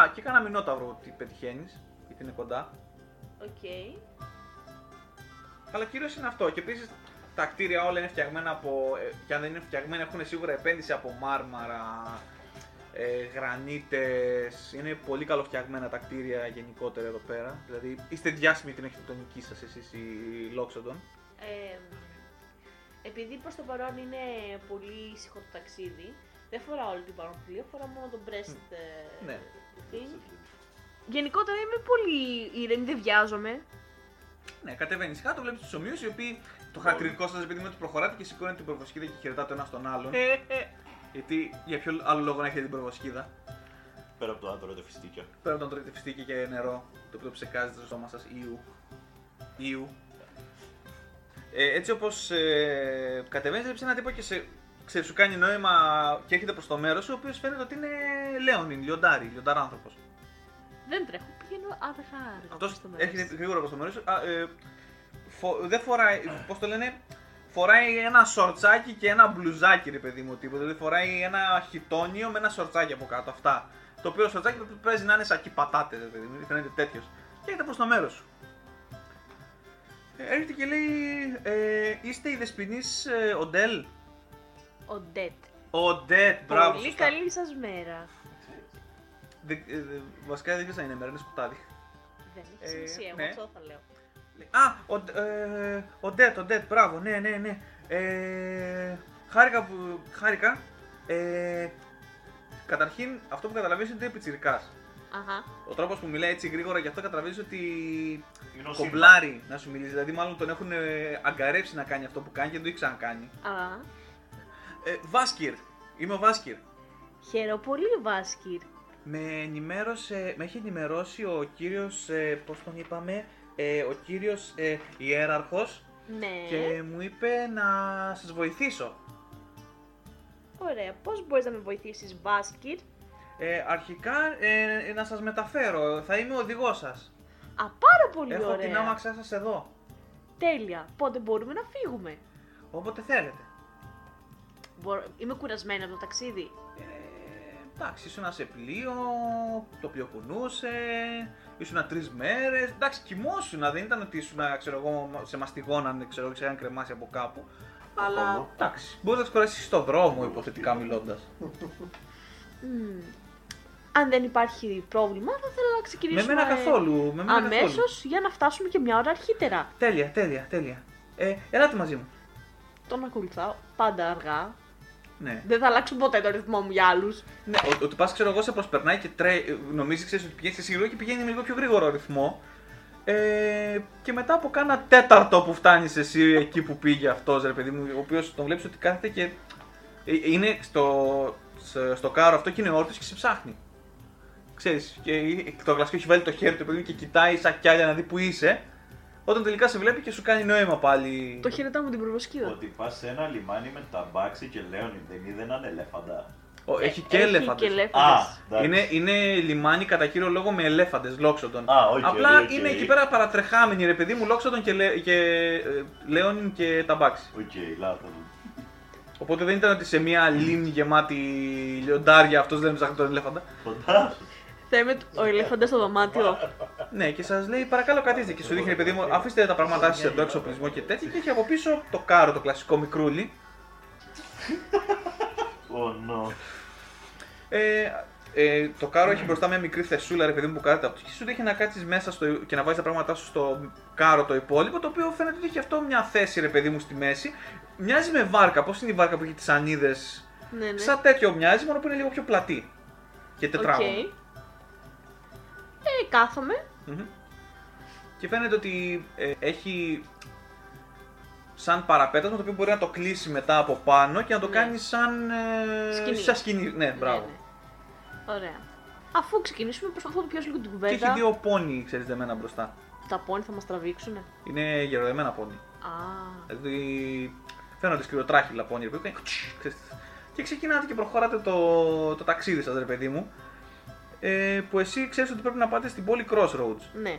Α, και κάνα μηνόταυρο ότι πετυχαίνεις, γιατί είναι κοντά. Οκ. Αλλά κυρίως είναι αυτό. Και επίσης τα κτίρια όλα είναι φτιαγμένα από. ε, και αν δεν είναι φτιαγμένα, έχουν σίγουρα επένδυση από μάρμαρα, ε, γρανίτες, είναι πολύ καλοφτιαγμένα τα κτίρια γενικότερα εδώ πέρα. Δηλαδή είστε διάσημοι την αρχιτεκτονική σας εσείς οι Loxodon. Ε, επειδή προς το παρόν είναι πολύ ήσυχο το ταξίδι, δεν φορά όλη την πανοπλία, φορά μόνο τον breast ε, Ναι. thing. Γενικότερα είμαι πολύ ήρεμη, δεν βιάζομαι. Ναι, κατεβαίνεις κάτω, βλέπεις τους ομοίους οι οποίοι το χαρακτηριστικό σας επειδή είναι ότι προχωράτε και σηκώνετε την προβοσκίδα και χαιρετάτε ο ένας τον άλλον. Γιατί για ποιο άλλο λόγο να έχετε την προβοσκίδα; Πέρα από το αν τρώτε φιστίκια. Πέρα από τον τρώτε φιστίκι και νερό, το οποίο ψεκάζεται στο στόμα σας, Ιου. Ιου. Ε, έτσι όπως ε, κατεβαίνει, βλέπει έναν τύπο και σε, ξέρεις, σου κάνει νόημα και έρχεται προς το μέρος σου, ο οποίος φαίνεται ότι είναι Λέονιν, λιοντάρι, λιονταράνθρωπο. Δεν τρέχω, πηγαίνω αργά αργά. Αυτός προς το μέρος. έρχεται γρήγορα προς το μέρος σου. Α, ε, φο, δεν φοράει, πώς το λένε, φοράει ένα σορτσάκι και ένα μπλουζάκι, ρε παιδί μου, τίποτα. Δηλαδή φοράει ένα χιτόνιο με ένα σορτσάκι από κάτω. Αυτά. Το οποίο σορτσάκι παίζει να είναι σακί πατάτες, ρε παιδί μου, φαίνεται τέτοιος. Και έρχεται προς το μέρος σου. Ε, έρχεται και λέει, ε, είστε η δεσποινή ε, Οντέλ; Ο Ντέτ. Οντέτ, μπράβο. Πολύ σωστά. καλή σας μέρα. Δεν- ε, ε, βασικά δεν ξέρει αν είναι μέρα, είναι σκοτάδι. Δεν έχει Ε, σημασία, εγώ ναι. αυτό θα λέω. Α, ο, ε, ο Ντέτ, ο Ντέτ, μπράβο, ναι, ναι, ναι. Ε, χάρηκα που. Χάρηκα. Ε, καταρχήν, αυτό που καταλαβαίνεις είναι ότι είναι πιτσιρικάς. Αχα. Ο τρόπος που μιλάει έτσι γρήγορα γι' αυτό καταλαβαίνεις ότι Είναι ο κομπλάρει να σου μιλήσει. Δηλαδή, μάλλον τον έχουν ε, αγκαρέψει να κάνει αυτό που κάνει και δεν το έχει ξανακάνει. Α, Ε, Βάσκυρ, είμαι ο Βάσκυρ. χαίρομαι πολύ Βάσκυρ. Με, ενημέρωσε, με έχει ενημερώσει ο κύριος, ε, πώς τον είπαμε, ε, ο κύριος ε, Ιέραρχος Ναι, και μου είπε να σας βοηθήσω. ωραία. Πώς μπορείς να με βοηθήσεις Βάσκυρ. Ε, αρχικά ε, ε, να σας μεταφέρω, θα είμαι ο οδηγός σας. Α, πάρα πολύ Έχω ωραία. την άμαξά σας εδώ, Τέλεια. Πότε μπορούμε να φύγουμε; όποτε θέλετε. Μπορώ... Είμαι κουρασμένη από το ταξίδι. Ε, εντάξει, ήσουν σε πλοίο, το οποίο κουνούσε, ήσουν τρεις μέρες. Εντάξει, κοιμόσουν, δεν ήταν ότι ήσουν, ξέρω εγώ, σε μαστιγώνανε, ξέρω εγώ, σε είχαν κρεμάσει από κάπου. Αλλά Οχο. εντάξει, μπορείς να τι κουράσει στον δρόμο, υποθετικά μιλώντας. Μμμ. Αν δεν υπάρχει πρόβλημα, θα ήθελα να Με ξεκινήσουμε μένα καθόλου. Με μένα αμέσως καθόλου. για να φτάσουμε και μια ώρα αρχίτερα. Τέλεια, τέλεια, τέλεια. Ε, ελάτε μαζί μου. Τον ακολουθάω πάντα αργά. Ναι. Δεν θα αλλάξω ποτέ το ρυθμό μου για άλλους. ναι ο- ότι πα, ξέρω εγώ, σε προσπερνάει και τρέ... νομίζεις ξέρεις, ότι πηγαίνεις σε σίγουρο και πηγαίνει με λίγο πιο γρήγορο ρυθμό. Ε, και μετά από κάνα τέταρτο που φτάνεις εσύ εκεί που πήγε αυτός, ρε παιδί μου, ο οποίος τον βλέπεις ότι κάθεται και ε, είναι στο, στο, στο κάρο αυτό και είναι όρθιος και σε ψάχνει. Ξέρεις, και το γλασκό έχει βάλει το χέρι του παιδί μου και κοιτάει σαν κι άλλα να δει που είσαι. Όταν τελικά σε βλέπει και σου κάνει νόημα πάλι. Το χαιρετάω μου την προβοσκίδα. Ότι πας σε ένα λιμάνι με ταμπάξι και λέονι, δεν είδε έναν ελέφαντα. Ο, έχει και Έχει ελέφαντες. και Α, ελέφαντες. εντάξει. Είναι, είναι λιμάνι κατά κύριο λόγο με ελέφαντες, Loxodon. Α, οκ, Απλά οκ. είναι εκεί πέρα παρατρεχάμενοι, ρε παιδί μου, Loxodon και, λε, και ε, Leonin και Tabaxi. Οκ, λάθος. Οπότε δεν ήταν ότι σε μια λίμνη γεμάτη λιοντάρια αυτός δεν ψάχνει τον ελέφαντα. Κοντά. Θα είμαι ο ελέφαντας στο δωμάτιο. Ναι, και σας λέει παρακαλώ καθίστε και σου δείχνει, παιδί μου, αφήστε τα πράγματά σας εδώ, εξοπλισμό και τέτοια. Και έχει από πίσω το κάρο, το κλασικό μικρούλι. Oh, no. Ε, ε, το κάρο έχει μπροστά μια μικρή θεσούλα, ρε παιδί μου, που κάθεται από και σου δείχνει να κάτσεις μέσα στο, και να βάζεις τα πράγματά σου στο κάρο το υπόλοιπο, το οποίο φαίνεται ότι έχει αυτό μια θέση, ρε παιδί μου, στη μέση. Μοιάζει με βάρκα. Πώς είναι η βάρκα που έχει τις ανίδε. ναι, ναι. Σαν τέτοιο μοιάζει, μόνο που είναι λίγο πιο πλατύ. Και Οκ. τετράγωνο. Ε, κάθομαι. Μμμ. Και φαίνεται ότι ε, έχει σαν παραπέτασμα το οποίο μπορεί να το κλείσει μετά από πάνω και να το Ναι. κάνει σαν. Ε, Σκηνή. Σαν σκηνή. Ναι, μπράβο. Ναι, ναι. Ωραία. Αφού ξεκινήσουμε, προσπαθώ να το πιάσω λίγο την Και κουβέντα. έχει δύο πόνι, ξέρεις, δεμένα μπροστά. Τα πόνι θα μας τραβήξουνε; Είναι γεροδεμένα πόνι. Α. Δηλαδή φαίνονται σκυροτράχυλα πόνι, ρε παιδί μου, ξέρεις. Και ξεκινάτε και προχωράτε το, το ταξίδι σας, ρε παιδί μου. Ε, που εσύ ξέρεις ότι πρέπει να πάτε στην πόλη Crossroads. Ναι.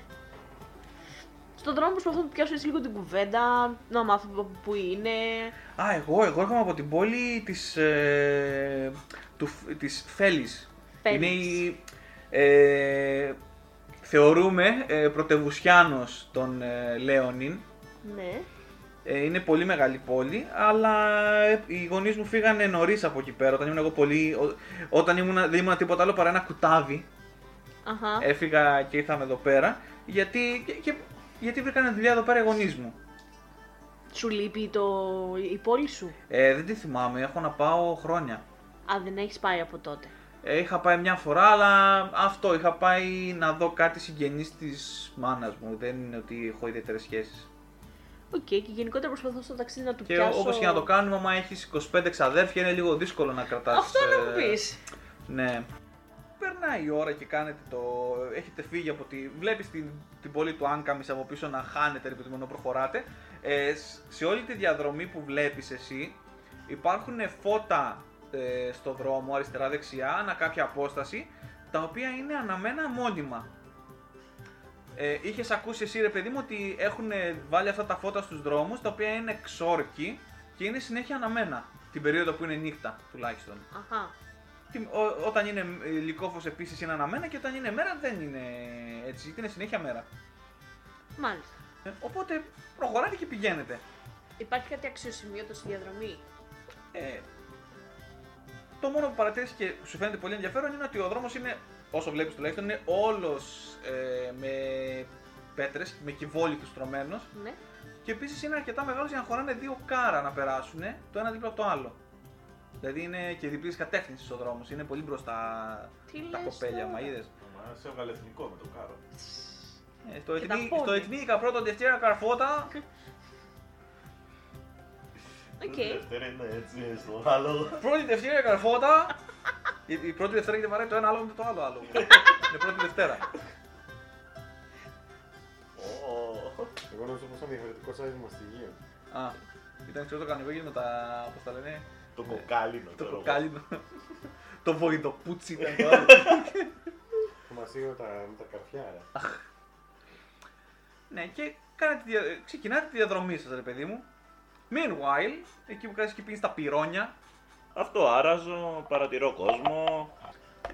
Στον δρόμο προσπαθώ να του πιάσω έτσι λίγο την κουβέντα, να μάθω από πού είναι. Α, εγώ, εγώ έρχομαι από την πόλη της, ε, του, της Φέλης. Φέλης. Είναι η, ε, θεωρούμε ε, πρωτευουσιάνος των ε, Λέονιν. Ναι. Ε, είναι πολύ μεγάλη πόλη, αλλά ε, οι γονείς μου φύγανε νωρίς από εκεί πέρα. Όταν ήμουν εγώ πολύ. ο- όταν ήμουν, δεν ήμουν τίποτα άλλο παρά ένα κουτάβι. Αχα. Έφυγα και ήρθαμε εδώ πέρα. Γιατί, και, και- γιατί βρήκανε δουλειά εδώ πέρα οι γονείς μου. Σου λείπει το... η πόλη σου; Ε, δεν τη θυμάμαι, έχω να πάω χρόνια. Α, δεν έχεις πάει από τότε. Ε, είχα πάει μια φορά, αλλά αυτό, είχα πάει να δω κάτι συγγενείς της μάνας μου. Δεν είναι ότι έχω ιδιαίτερες σχέσεις. Οκ, και γενικότερα προσπαθώ στο ταξίδι να του Και πιάσω. όπως και να το κάνουμε, άμα έχεις 25 ξαδέρφια, είναι λίγο δύσκολο να κρατάς... Αυτό να μου ε, πεις. Ναι. Περνάει η ώρα και κάνετε το. Έχετε φύγει από τη. Βλέπεις την, την πόλη του Άνκαμις από πίσω να χάνετε ρε παιδί μου, ενώ προχωράτε. Ε, σ- σε όλη τη διαδρομή που βλέπεις εσύ υπάρχουν φώτα ε, στο δρόμο αριστερά-δεξιά, ανά κάποια απόσταση, τα οποία είναι αναμένα μόνιμα. Ε, είχες ακούσει εσύ ρε παιδί μου ότι έχουν βάλει αυτά τα φώτα στους δρόμους, τα οποία είναι ξόρκι και είναι συνέχεια αναμένα. Την περίοδο που είναι νύχτα τουλάχιστον. Αχα. Τι- ό- όταν είναι ε, λυκόφως επίσης είναι αναμένα και όταν είναι μέρα δεν είναι έτσι, γιατί είναι συνέχεια μέρα. Μάλιστα. Ε, οπότε προχωράτε και πηγαίνετε. Υπάρχει κάτι αξιοσημείωτο στη διαδρομή; Ε, το μόνο που παρατήρησε και σου φαίνεται πολύ ενδιαφέρον είναι ότι ο δρόμος είναι, όσο βλέπεις τουλάχιστον, είναι όλος ε, με πέτρες, με κυβόλιθους στρωμένος Ναι. και επίσης είναι αρκετά μεγάλος για να χωράνε δύο κάρα να περάσουν το ένα δίπλα από το άλλο. Δηλαδή είναι και διπλής κατεύθυνσης ο δρόμος, είναι πολύ μπροστά Τι τα λες κοπέλια, τώρα. μα είδες. Μα σε έβγαλες εθνικό με το κάρο. Ε, στο Και τα Εθνί- πόδια. στο Εθνίκα πρώτο Δευτέρα Καρφώτα. Οκ. Δεύτερη είναι έτσι στο άλλο. Πρώτη Δευτέρα Καρφώτα. Η, η πρώτη Δευτέρα γιατί βαράει το ένα άλογο με το άλλο άλογο. Είναι πρώτη Δευτέρα. Ω. Εγώ νομίζω πως ήταν διαφορετικό size μαστιγείο. Α, ήταν ξέρω το κανιβέγγι με τα. Πώς τα λένε; Το κοκάλινο. Το ξέρω εγώ. κοκάλινο. το βοηδοπούτσι ήταν το άλλο. Το μαστίγιο με τα, με τα καρφιά, ρε. ναι, και κάνετε, τη δια- ξεκινάτε τη διαδρομή σας, ρε παιδί μου. Meanwhile, εκεί που κάθεσαι και πίνεις τα πυρόνια, Αυτό άραζω, παρατηρώ κόσμο.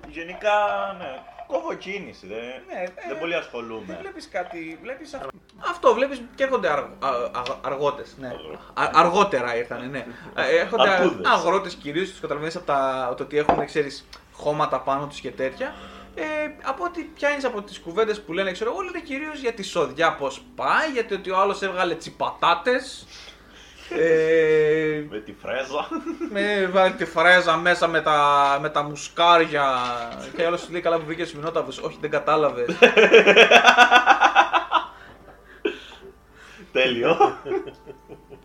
Γενικά, ναι, κόβω κίνηση. Δεν, Ναι, ε, δεν πολύ ασχολούμαι. βλέπεις κάτι. Βλέπεις αυτό. αυτό, βλέπεις και έρχονται αρ, α, α, αργότες, ναι. Α, αργότερα ήρθανε, ναι. Ε, Έρχονται Αρκούδες. αγρότες κυρίως, τους καταλαβαίνεις από τα, το ότι έχουν, ξέρεις, χώματα πάνω τους και τέτοια. Ε, από ό,τι πιάνεις από τις κουβέντες που λένε, ξέρω εγώ, λένε κυρίως για τη σοδιά πώς πάει, γιατί ότι ο άλλος έβγαλε τσιπατάτες. Ε, Με τη φρέζα. με βάλει τη φρέζα μέσα με τα, με τα μουσκάρια. και άλλος σου λέει καλά που βρήκε μηνόταβο. Όχι, δεν κατάλαβες. Τέλειο.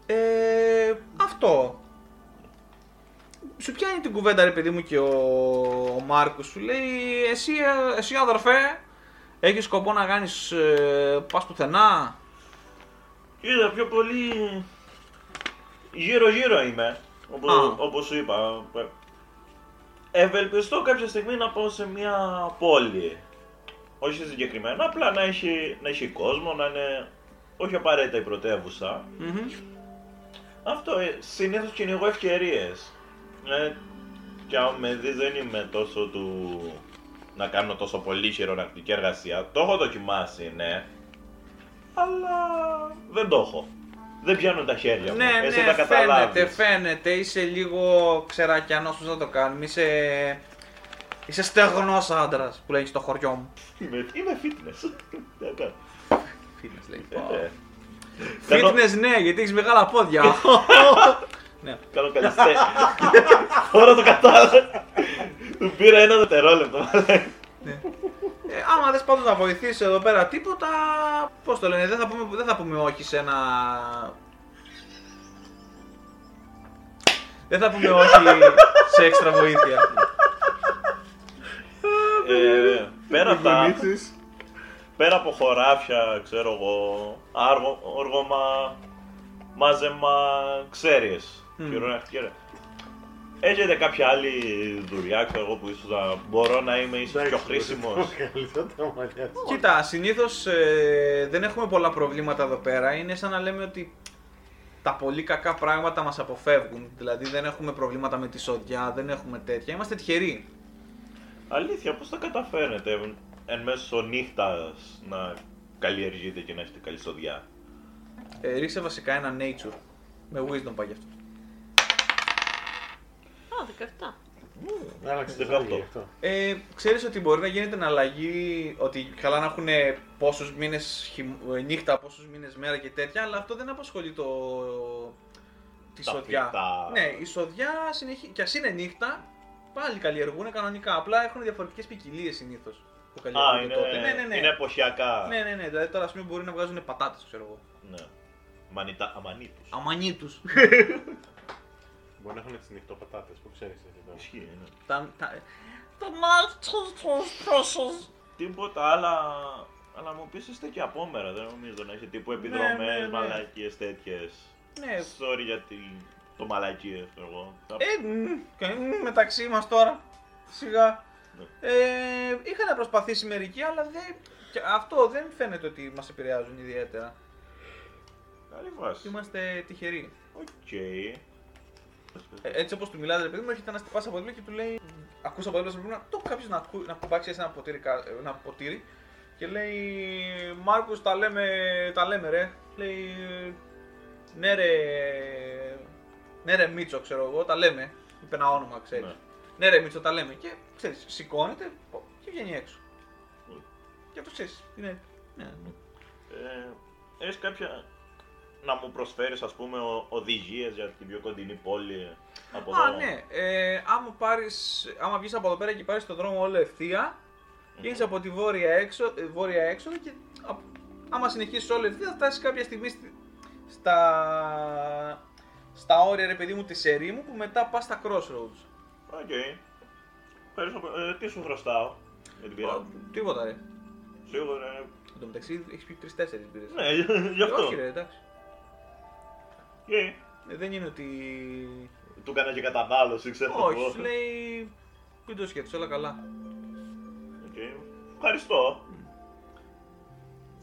Ε, αυτό. Σου πιάνει την κουβέντα ρε παιδί μου και ο, ο Μάρκος σου λέει εσύ, ε, εσύ αδερφέ έχεις σκοπό να κάνεις ε, πας πουθενά; Είδα πιο πολύ γύρω γύρω είμαι. Όπως, Α. όπως σου είπα. Ευελπιστώ κάποια στιγμή να πάω σε μια πόλη. Όχι συγκεκριμένα, απλά να έχει, να έχει κόσμο, να είναι όχι απαραίτητα η πρωτεύουσα. Μμμ. Αυτό ε, συνήθως κυνηγώ ευκαιρίες. Ε, και αν με δεις δεν είμαι τόσο του να κάνω τόσο πολύ χειρονακτική εργασία. Το έχω δοκιμάσει, ναι. Αλλά δεν το έχω. Δεν πιάνουν τα χέρια μου. Ναι, Εσύ ναι, τα φαίνεται, καταλάβεις. φαίνεται, είσαι λίγο ξερακιανός πώς να το κάνουμε, είσαι, είσαι στεγνός άντρας που λέγεις στο χωριό μου. Είμαι, είμαι fitness. Τι να κάνω. Fitness λέει. Ε, Κάνω, Fitness ναι, γιατί έχεις μεγάλα πόδια. ναι. κάνω καλλιστέ. Τώρα το κατάλαβα. Του πήρα ένα δευτερόλεπτο. Ε, άμα δες πάντως να βοηθήσει εδώ πέρα τίποτα, πώς το λένε, δεν θα πούμε, δεν θα πούμε όχι σε ένα... Δεν θα πούμε όχι σε έξτρα βοήθεια. Ε, πέρα από τα, Γονίτσες. πέρα από χωράφια, ξέρω εγώ, άργο, όργωμα, μάζεμα, ξέρεις, Μμμ. Χειρονακτική ρε. Έχετε κάποια άλλη δουλειά, ξέρω εγώ, που ίσως να μπορώ να είμαι ίσως πιο Εντάξει, χρήσιμος; Καλύτερα τα μαλλιά της. Κοίτα, συνήθως ε, δεν έχουμε πολλά προβλήματα εδώ πέρα. Είναι σαν να λέμε ότι τα πολύ κακά πράγματα μας αποφεύγουν. Δηλαδή δεν έχουμε προβλήματα με τη σοδιά, δεν έχουμε τέτοια. Είμαστε τυχεροί. Αλήθεια, πώς τα καταφέρνετε εν μέσω νύχτας να καλλιεργείτε και να έχετε καλή σοδιά; Ε, ρίξε βασικά ένα nature. Με wisdom πάει γι' αυτό. Α, 17. Άλλαξε το 18. χάρη γι' αυτό. Ε, ξέρεις ότι μπορεί να γίνεται εναλλαγή, ότι καλά να έχουν πόσους μήνες χειμ- ε, νύχτα, πόσους μήνες μέρα και τέτοια, αλλά αυτό δεν απασχολεί το... τη Τα σοδιά. φυτά. Ναι, η σοδιά συνεχίζει, και ας είναι νύχτα, πάλι καλλιεργούν κανονικά, απλά έχουν διαφορετικές ποικιλίες συνήθως που Α, καλλιεργούν είναι, τότε. Ναι, ναι, ναι. είναι εποχιακά. Ναι, ναι, ναι, δηλαδή τώρα ας πούμε μπορεί να βγάζουν πατάτες, ξέρω εγώ. Ναι. Μανιτά, αμανίτους. Αμανίτους. Μπορεί να έχουν τις νυχτοπατάτε που ξέρεις εσύ εδώ. Ισχύει, ναι. τα, τα, Το μάτι Τίποτα άλλα. Αλλά μου πεις είστε και απόμερα, δεν νομίζω να έχει τύπου επιδρομές, ναι, ναι. μαλακίες τέτοιες. ναι, Sorry για τη- το μαλακίες, ξέρω εγώ. Θα- Ε, μ, και, μ, μεταξύ μας τώρα. Σιγά. Ναι. Ε, είχαν προσπαθήσει μερικοί, αλλά δεν, και αυτό δεν φαίνεται ότι μας επηρεάζουν ιδιαίτερα. Καλή βάση. Είμαστε τυχεροί. Οκ. Ε, έτσι όπως του μιλάτε, ρε παιδί μου, έρχεται ένα τυπάς από δίπλα και του λέει. Ακούσα από δίπλα πρέπει να το κάποιος να, ακού, να κουμπάει ένα ποτήρι, κα- ένα ποτήρι και λέει Μάρκος τα λέμε, τα λέμε ρε. Λέει ναι ρε, ναι ρε Μίτσο ξέρω εγώ, τα λέμε. Είπε ένα όνομα ξέρεις. Ναι. Ναι ρε Μίτσο τα λέμε και ξέρεις, σηκώνεται και βγαίνει έξω. Ναι. Και αυτό ξέρεις, είναι... Ναι. Ε, έχεις κάποια να μου προσφέρεις ας πούμε ο, οδηγίες για την πιο κοντινή πόλη από Α, εδώ; ναι. Ε, άμα, πάρεις, άμα βγεις από εδώ πέρα και πάρεις τον δρόμο όλο ευθεία, Βγαίνεις από τη βόρεια, έξω, ε, βόρεια έξοδο και α- άμα συνεχίσεις όλο ευθεία θα φτάσεις κάποια στιγμή στη- στα, στα όρια ρε παιδί μου της ερήμου που μετά πας στα crossroads. Οκ. Ευχαριστώ. Ε, τι σου χρωστάω για την μπύρα. Α, Τίποτα ρε. Σίγουρα. ε, Εν τω μεταξύ έχεις πει τρεις-τέσσερις μπύρες. Ναι, γι' αυτό. Όχι ρε, εντάξει. Οκ. Ε, δεν είναι ότι... Του έκανα και κατανάλωση, ξέρω Όχι, εγώ. σου λέει... Μην το σκέφτεσαι, όλα καλά. Οκ. Ευχαριστώ.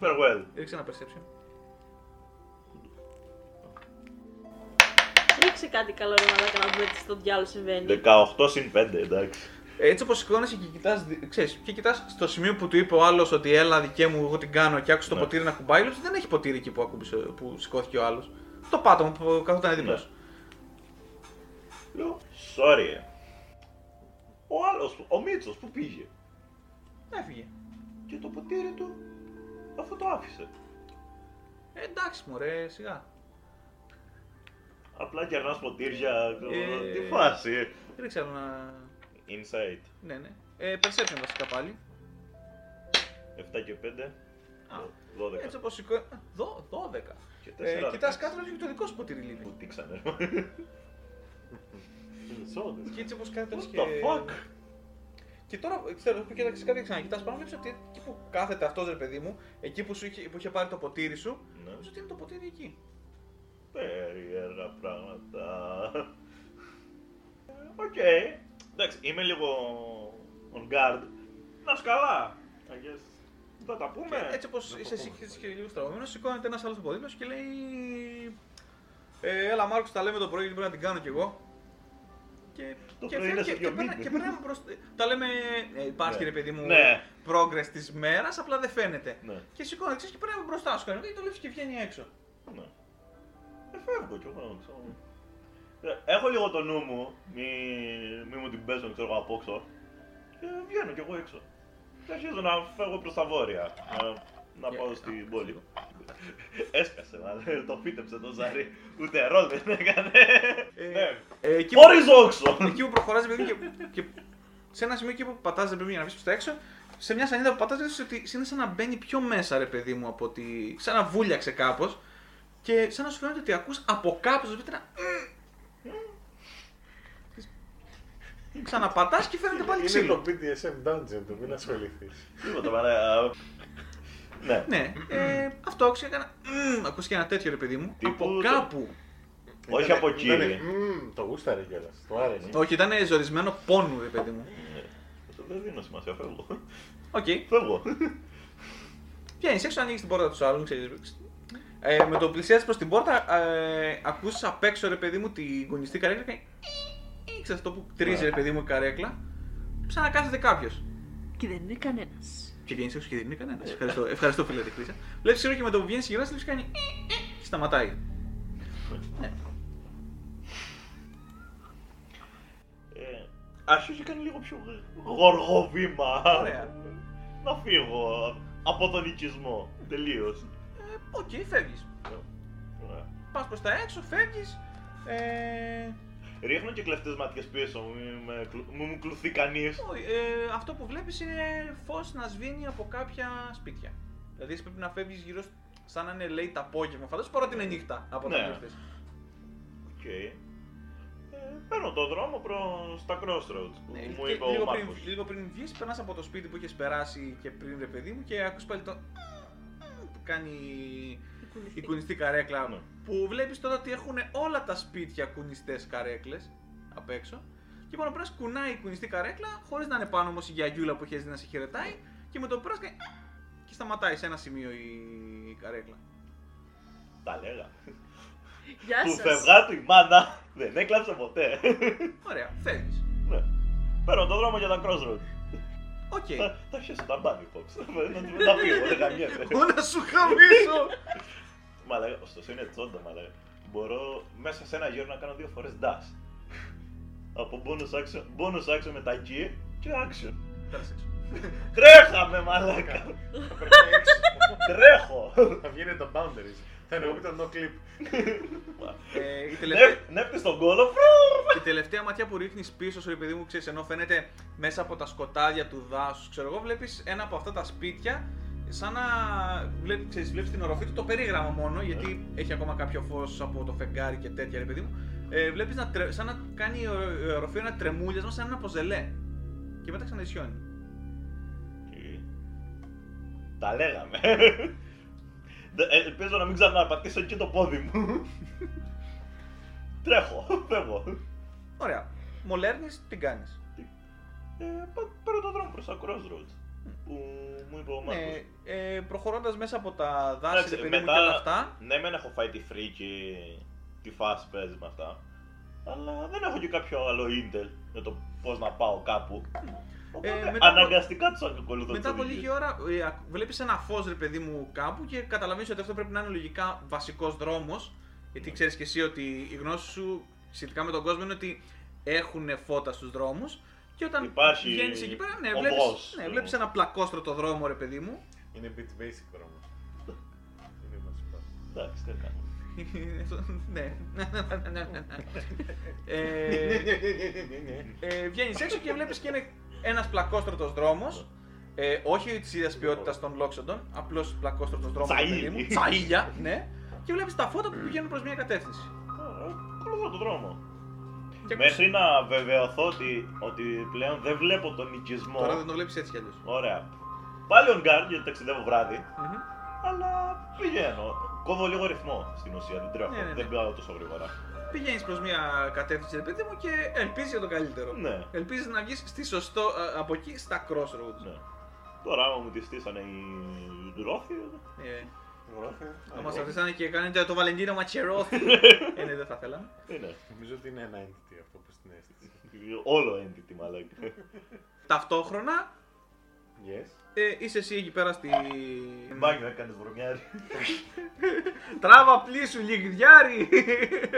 Farewell. Ρίξε ένα perception. Ρίξε κάτι καλό ρε μαλάκα να δούμε τι στο διάλογο συμβαίνει. 18 συν 5, εντάξει. Έτσι όπως σηκώνεσαι και κοιτάς, δι- ξέρεις, και κοιτάς στο σημείο που του είπε ο άλλος ότι έλα δικέ μου, εγώ την κάνω και άκουσε το Ναι. ποτήρι να κουμπάει, λες, δεν έχει ποτήρι εκεί που, ακούμπησε, που σηκώθηκε ο άλλος. Το πάτωμα που καθόταν δίπλα Ναι. σου. Λέω, sorry. Ο άλλος, ο Μίτσος, που πήγε. Έφυγε. Και το ποτήρι του, αφού το άφησε. Ε, εντάξει μωρέ, σιγά. Απλά κερνάς ποτήρια, ξέρω εγώ, Ε, τι φάση. Ρίξε άλλο ένα... Insight. Ναι, ναι. Ε, perception βασικά πάλι. 7 και 5. Α, 12. Έτσι όπως σηκώ... Α, δώ- 12. Και Ε, 4. κοιτάς κάτω και το δικό σου ποτήρι λείπει. Που τίξανε. Σόδες. Και έτσι όπως κάθεται What και... the fuck; Και τώρα, ξέρω, που κοίταξε κάτι ξανακοιτάς πάνω, βλέπεις ότι εκεί που κάθεται αυτός ρε παιδί μου, εκεί που, σου είχε, που είχε πάρει το ποτήρι σου, Ναι. νομίζω ότι είναι το ποτήρι εκεί. Περίεργα πράγματα. Ε, Οκ. Εντάξει, είμαι λίγο on guard. Να σκαλά. I guess. Θα τα πούμε. Και έτσι όπως είσαι εσύ και είσαι και λίγο στραβωμένος, σηκώνεται ένας άλλος από δίπλα σου και λέει ε, Έλα Μάρκος, τα λέμε το πρωί γιατί πρέπει να την κάνω κι εγώ. Και, Το και, πρωί φέρνει- είναι σε και, δύο και, περνά- meeting. και περνάμε προς... Τα λέμε, ε, υπάρχει Ναι. ρε παιδί μου Ναι. progress της μέρας, απλά δεν φαίνεται. Ναι. Και σηκώνεται ξέρεις, και περνάμε μπροστά σου, κάνει, το λες και βγαίνει έξω. Ναι. Ε, φεύγω κι εγώ, ξέρω. Ε, Έχω λίγο το νου μου, μη, μη μου την πέσουν, ξέρω, από όξω. Και βγαίνω κι εγώ έξω. Και αρχίζω να φεύγω προς τα βόρεια. Να, να Για- πάω α, στην α, πόλη. λίγο. Έσκασε, μάλλον. Το φύτεψε το ζάρι. Ούτε ρόλ δεν έκανε. Ε, Ναι. Ε, εκεί, που, Χωρίς όξο. εκεί που προχωράς παιδί μου, και, και σε ένα σημείο εκεί που πατάς ρε παιδί μου, για να βγεις προς τα έξω, σε μια σανίδα που πατάς λες ότι είναι σαν να μπαίνει πιο μέσα ρε παιδί μου από ότι σαν να βούλιαξε κάπως και σαν να σου φαίνεται ότι ακούς από κάπου σου φαίνεται ένα Ξαναπατάς και φαίνεται πάλι Είναι ξύλο. το BDSM Dungeon του, μην ασχοληθείς. Τίποτα, μαλάκα. Ναι. Ναι, ε, αυτό άκουσα έκανα. «Μμμ», Ακούστηκε ένα τέτοιο ρε παιδί μου. Τύπου από το- κάπου. Όχι Ήτανε- από εκεί. ήτανε, «Μμμ», Το γούσταρε κιόλας, του άρεσε. Όχι, ήταν ζορισμένο πόνου ρε παιδί μου. Ναι. Δεν δίνω σημασία, φεύγω. Οκ. Φεύγω. Βγαίνεις έξω, ανοίγεις την πόρτα του άλλου, ξέρεις. Ε, με το που πλησιάζεις προς την πόρτα, ε, ακούς απ' έξω ρε παιδί μου την κουνιστή καρέκλα και. Ξέρεις αυτό που τρίζει Ναι. ρε παιδί μου η καρέκλα. Σαν να κάθεται κάποιος. Και δεν είναι κανένας. Και βγαίνει έξω και δεν είναι κανένας. Ευχαριστώ, ευχαριστώ φίλε τη Χρήσα. Βλέπεις ξύλο και με το που βγαίνει γυρνά, βλέπεις κάνει. σταματάει. Ε, αρχίζει και κάνει λίγο πιο γοργό βήμα. Ωραία. Να φύγω από τον οικισμό. Τελείως. Ε, Οκ, φεύγεις. Πας προς τα έξω, φεύγεις. Ε, Ρίχνω και κλεφτές ματιές πίσω μου, μη με κλου- μου μου κλουθεί κανείς. όχι, ε, αυτό που βλέπεις είναι φως να σβήνει από κάποια σπίτια. Δηλαδή εσύ πρέπει να φεύγεις γύρω σ- σαν να είναι late απόγευμα. Φαντάζομαι παρότι είναι νύχτα από τα Ναι. κλεφτές. Οκ. Ε, παίρνω το δρόμο προς τα crossroads που Ναι, μου και είπε ο λίγο, πριν, Μάρκος. λίγο πριν βγεις, περνάς από το σπίτι που είχες περάσει και πριν ρε παιδί μου και ακούς πάλι το που κάνει η κουνιστή καρέκλα Ναι. Που βλέπεις τώρα ότι έχουν όλα τα σπίτια κουνιστές καρέκλες απ' έξω και πάνω πέρα κουνάει η κουνιστή καρέκλα χωρίς να είναι πάνω όμως η γιαγιούλα που έχεις δει να σε χαιρετάει και με το που πέρας κάνει και σταματάει σε ένα σημείο η καρέκλα. Τα λέγα. Γεια Του σας. φευγάτου η μάνα δεν έκλαψε ποτέ. Ωραία, φεύγεις. Ναι. Παίρνω το δρόμο για τα crossroads. Οκ. Θα- Θα πιάσω τα μπάνι, Fox. Να του τα φύγω, δεν καμιέται. Εγώ να σου χαμίσω! Μα λέγα, ωστόσο είναι τσόντα, μα λέγα. Μπορώ μέσα σε ένα γύρο να κάνω δύο φορές dash. Από bonus action, bonus action με τα gear και action. Πέρασε έξω. Τρέχαμε, μαλάκα. Θα περνάει έξω. Τρέχω. Θα βγαίνει τα boundaries. Θα εννοούμε το no clip. Ε, η τελευταία... Νεύ- Νεύτη στον κόλο. Η τελευταία ματιά που ρίχνεις πίσω σου, ρε παιδί μου, ξέρεις, ενώ φαίνεται μέσα από τα σκοτάδια του δάσους, ξέρω εγώ, βλέπεις ένα από αυτά τα σπίτια σαν να βλέπει, ξέρεις, βλέπεις την οροφή του, το περίγραμμα μόνο, γιατί έχει ακόμα κάποιο φως από το φεγγάρι και τέτοια, ρε παιδί μου. Ε, βλέπεις να τρε... σαν να κάνει η ορο- η οροφή ένα τρεμούλιασμα, σαν ένα ποζελέ. Και μετά ξαναισιώνει. Τα λέγαμε. Δε- ε, Ελπίζω να μην ξαναπατήσω εκεί το πόδι μου. Τρέχω, φεύγω. Ωραία. Μολέρνει, την κάνεις; Ε, πα- Παίρνω τον δρόμο προς τα crossroads. Που μου είπε ο Μάρκος. Ναι, ε, προχωρώντας μέσα από τα δάση, Εντάξει, ρε παιδί μου, και όλα αυτά. Ναι, μεν έχω φάει τη φρίκη, τη φάση παίζεις με αυτά. Αλλά δεν έχω και κάποιο άλλο intel για το πώς να πάω κάπου. Οπότε μετά από- αναγκαστικά τους ακολουθώ Μετά τις από οδηγίες. λίγη ώρα βλέπεις ένα φως, ρε παιδί μου, κάπου και καταλαβαίνεις ότι αυτό πρέπει να είναι λογικά βασικός δρόμος. Γιατί ξέρεις και εσύ ότι η γνώση σου σχετικά με τον κόσμο είναι ότι έχουν φώτα στους δρόμους. Και όταν Υπάρχει βγαίνεις εκεί πέρα, ναι, οδός βλέπεις, ναι, δρόμος. βλέπεις ένα πλακόστρωτο δρόμο, ρε παιδί μου. Είναι bit basic δρόμος. Είναι βασικό. Εντάξει, τι να κάνω. ναι. ε, ε, Βγαίνεις έξω και βλέπεις και είναι ένας πλακόστρωτος δρόμος. Ε, όχι της ίδιας ποιότητας των Λόξοντων, απλώς πλακόστρωτος δρόμος. Τσαΐλι. Τσαίλια, ναι. Και βλέπεις τα φώτα που πηγαίνουν προς μια κατεύθυνση. Ωραία, Ακολουθώ τον δρόμο. Και Μέχρι να βεβαιωθώ ότι, ότι πλέον δεν βλέπω τον οικισμό. Τώρα δεν το βλέπεις έτσι κι αλλιώς. Ωραία. Πάλι on guard γιατί ταξιδεύω βράδυ. Αλλά πηγαίνω. Κόβω λίγο ρυθμό στην ουσία. Δεν τρέχω. Ναι, ναι, ναι. Δεν πάω τόσο γρήγορα. Πηγαίνεις προς μια κατεύθυνση, ρε παιδί μου, και ελπίζεις για το καλύτερο. Ναι. Ελπίζεις να βγεις στη σωστό, α, από εκεί στα crossroads. ναι. Τώρα άμα μου τη στήσανε οι Ρόθοι. Ε, Γράφει. να μας αφήσανε και κάνετε το Βαλεντίνο Ματσερόθι. ε, ναι, δεν θα θέλαμε. Είναι. Νομίζω ότι είναι ένα entity αυτό που στην αίσθηση. Όλο entity μαλάκα. Ταυτόχρονα Yes. ε, είσαι εσύ εκεί πέρα στη. Μπάνιο έκανες βρωμιάρι. Τράβα πλήσου, λιγδιάρι!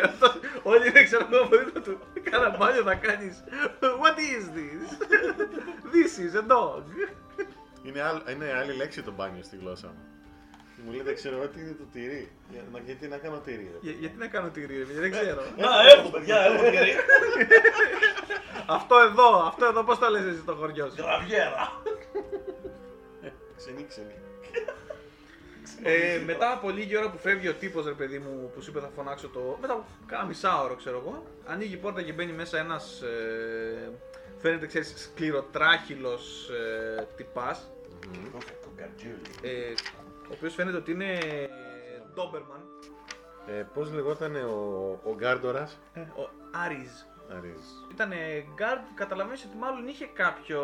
Αυτό- Όλοι δεν ξέρω εγώ από δίπλα του. Κάνα μπάνιο θα κάνεις. What is this? This is a dog. Είναι, άλλ- είναι άλλη λέξη το μπάνιο στη γλώσσα μου. Μου λέει δεν ξέρω τι είναι το τυρί; Για- να- γιατί να κάνω τυρί. ρε. Για- γιατί να κάνω τυρί, ρε παιδιά, δεν ξέρω. Να έχω παιδιά, έχω τυρί. αυτό εδώ, αυτό εδώ, πώς το λες εσύ στο χωριό σου; Γραβιέρα. Ξενή, ξενή. Ε, μετά από λίγη ώρα που φεύγει ο τύπος, ρε παιδί μου, που σου είπε θα φωνάξω το. Μετά από κάνα μισάωρο, ξέρω εγώ, ανοίγει η πόρτα και μπαίνει μέσα ένας. Ε, φαίνεται, ξέρεις, σκληροτράχυλος ε, τυπάς. Το καρτζούλι. Ε, ο οποίος φαίνεται ότι είναι. Ντόμπερμαν. Ε, πώς λεγόταν ο, ο Γκάρντορας; Ε, ο Άριζ. Αρίζ. Ήταν γκάρντ, καταλαβαίνεις ότι μάλλον είχε κάποιο.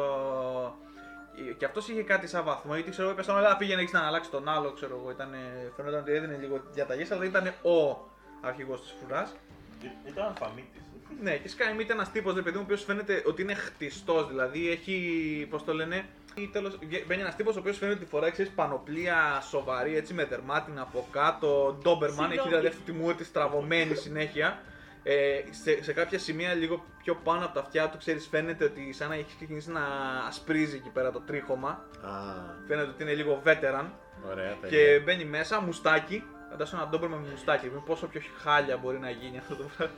ε, Και αυτός είχε κάτι σαν βαθμό, γιατί ξέρω εγώ, είπε στον άλλο, «Α, πήγαινε εκεί να αλλάξει τον άλλο, ξέρω εγώ. Ήταν, φαίνονταν ότι έδινε λίγο διαταγές, αλλά δεν ήταν ο αρχηγός της φρουράς. Ήταν αλφαμίτης. Ναι, και σκάει μύτη ένας τύπος, ρε παιδί μου, ο οποίος φαίνεται ότι είναι χτιστός, δηλαδή έχει, πώς το λένε, Ή τέλος, βγε- μπαίνει ένας τύπος ο οποίος φαίνεται ότι φοράει ξέρεις, πανοπλία σοβαρή έτσι με δερμάτινα από κάτω. Ντόμπερμαν, έχει Συγγνώμη. δηλαδή αυτή τη μούρη της τραβωμένη συνέχεια. Ε, σε, σε κάποια σημεία λίγο πιο πάνω από τα αυτιά του, ξέρεις, φαίνεται ότι σαν να έχει ξεκινήσει να ασπρίζει εκεί πέρα το τρίχωμα. Α, Φαίνεται ότι είναι λίγο veteran. ωραία, Και τέλεια. μπαίνει μέσα, μουστάκι. Φαντάζομαι ένα ντόμπερμαν με μουστάκι. με Πόσο πιο χάλια μπορεί να γίνει αυτό το πράγμα.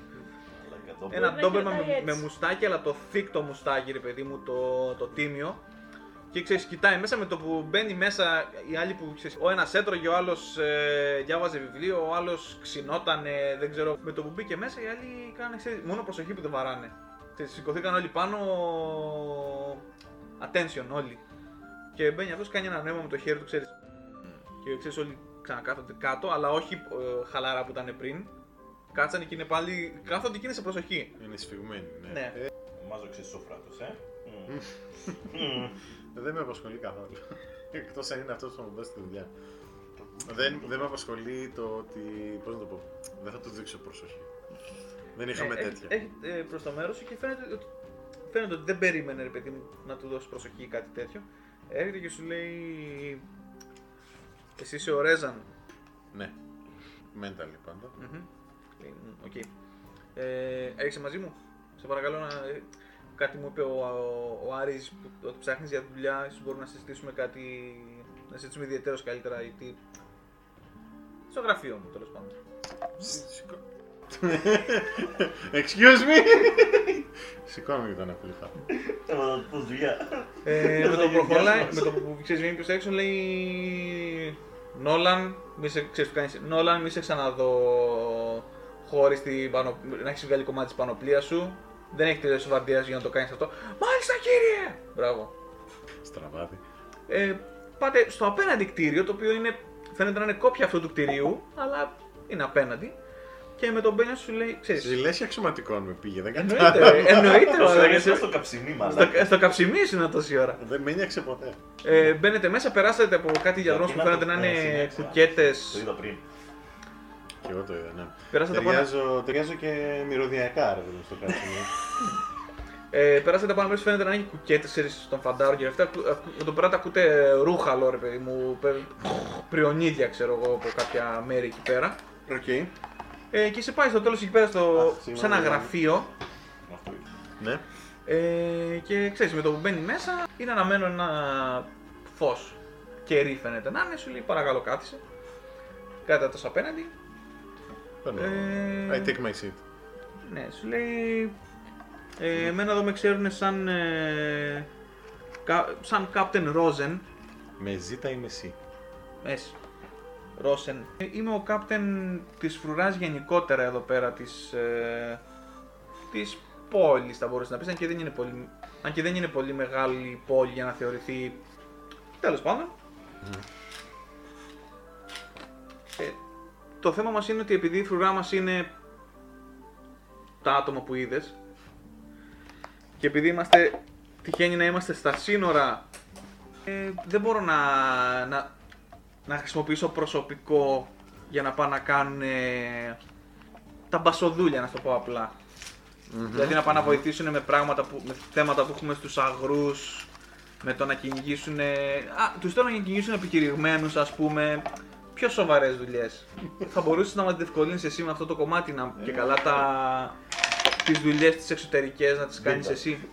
Ένα να ντόμπερμαν κρατάει με, έτσι. με μουστάκι, αλλά το thick το μουστάκι, ρε παιδί μου, το, το τίμιο. Και ξέρεις, κοιτάει μέσα με το που μπαίνει μέσα οι άλλοι που ξέρεις, ο ένας έτρωγε, ο άλλος ε, διάβαζε βιβλίο, ο άλλος ξινότανε, δεν ξέρω. Με το που μπήκε μέσα οι άλλοι κάνανε ξέρεις, μόνο προσοχή που δεν βαράνε. Ξέρεις, σηκωθήκαν όλοι πάνω. Attention όλοι. Και μπαίνει αυτός, κάνει ένα νόημα με το χέρι του, ξέρεις. Και ξέρεις, όλοι ξανακάθονται κάτω, αλλά όχι ε, χαλαρά που ήταν πριν. Κάτσανε και είναι πάλι. Κάθονται και είναι σε προσοχή. Είναι σφιγμένη, ναι. Ναι. Ε, Μάζοξε σούφρα τους, ε. Μμμ. Δεν με απασχολεί καθόλου. Εκτός αν είναι αυτός που θα μου δώσει τη δουλειά. Δεν, δεν με απασχολεί το ότι. Πώς να το πω. Δεν θα του δείξω προσοχή. Δεν είχαμε Ε, τέτοια. Έχει, έχει ε, προς το μέρος σου και φαίνεται ότι, φαίνεται ότι δεν περίμενε ρε παιδί μου να του δώσεις προσοχή ή κάτι τέτοιο. Έρχεται και σου λέει. Εσύ είσαι ο Ρέζαν. Ναι. Mentally πάντα. Μμμ. Λέει, «Μμ, Οκ. Ε, έρχεσαι μαζί μου. Σε παρακαλώ να. Ε, Κάτι μου είπε ο, ο, ο Άρης που ότι ψάχνεις για δουλειά, ίσως μπορούμε να συζητήσουμε κάτι. να συζητήσουμε ιδιαίτερω καλύτερα γιατί. Στο γραφείο μου τέλος πάντων. Σηκώ- Excuse me! Σηκώνω και τον ακολουθά. Θα μου δώσει δουλειά. Ε, με το Θα που προχωράει, γίνει με το που ξέρεις βγαίνει προς τα έξω λέει Νόλαν, μη σε, ξέρεις που κάνεις, Νόλαν, μη σε ξαναδώ χωρίς την πανο... να έχεις βγάλει κομμάτι της πανοπλίας σου. Δεν έχει τελειώσει ο βαρδιάς για να το κάνεις αυτό. Μάλιστα κύριε! Μπράβο. Στραβάδι. Ε, πάτε στο απέναντι κτίριο, το οποίο είναι, φαίνεται να είναι κόπια αυτού του κτιρίου, αλλά είναι απέναντι. Και με τον Μπένια σου λέει, ξέρεις, Ζηλέσια αξιωματικών με πήγε, δεν εννοείται, κατάλαβα. εννοείται, Το μαλάκα, έλεγες στο καψιμί, στο, μάλλον. στο καψιμί σου είναι τόση ώρα. Δεν με ένιωξε ποτέ. Ε, μπαίνετε μέσα, περάσατε από κάτι διαδρόμους που είναι φαίνεται το- να ε, είναι συνέχεια. κουκέτες. Το είδα πριν. Και εγώ το είδα, ναι. Περάσατε πάνω, Ταιριάζω, ταιριάζω και μυρωδιακά, ρε παιδί, στο κάτσιμο. ε, περάσατε πάνω μέσα, φαίνεται να είναι κουκέτες, ξέρεις, στον φαντάρο και αυτά. Ακού- ακού- Με τον πράτα ακούτε ρούχαλο, ρε παιδί μου, πε- πριονίδια, ξέρω εγώ, από κάποια μέρη εκεί πέρα. Οκ. Ε, και σε πάει στο τέλος εκεί πέρα στο, Α, σε συγγνώμη, ένα ναι. γραφείο. Αυτό είδα. Ναι. Ε, και ξέρεις, με το που μπαίνει μέσα, είναι αναμένο ένα φως. Κερί φαίνεται να είναι, σου λέει παρακαλώ κάθισε. Κάτω τόσο απέναντι. Παίρνω. Ε, I take my seat. Ναι, σου λέει. Ε, εμένα εδώ με ξέρουν σαν. Ε, κα- σαν Captain Rosen. Με ζήτα ή με σι. Μες. Rosen. Ε, Είμαι ο Captain της φρουράς γενικότερα εδώ πέρα της. Ε, της πόλης θα μπορούσες να πεις, αν και δεν είναι πολύ, αν και δεν είναι πολύ μεγάλη πόλη για να θεωρηθεί. Τέλος πάντων. Ε, το θέμα μας είναι ότι επειδή η φρουρά μας είναι τα άτομα που είδες και επειδή είμαστε τυχαίνει να είμαστε στα σύνορα ε, δεν μπορώ να, να, να χρησιμοποιήσω προσωπικό για να πάνε να κάνουν ε, τα μπασοδούλια, να σου το πω απλά. Δηλαδή να πάνε να βοηθήσουν με πράγματα που, με θέματα που έχουμε στους αγρούς, με το να κυνηγήσουν. Α, τους θέλω να κυνηγήσουν επικηρυγμένους, ας πούμε. Πιο σοβαρές δουλειές. Θα μπορούσες να μας διευκολύνεις εσύ με αυτό το κομμάτι να, και καλά τα, τις δουλειές τις εξωτερικές να τις κάνεις Δίπλα. εσύ.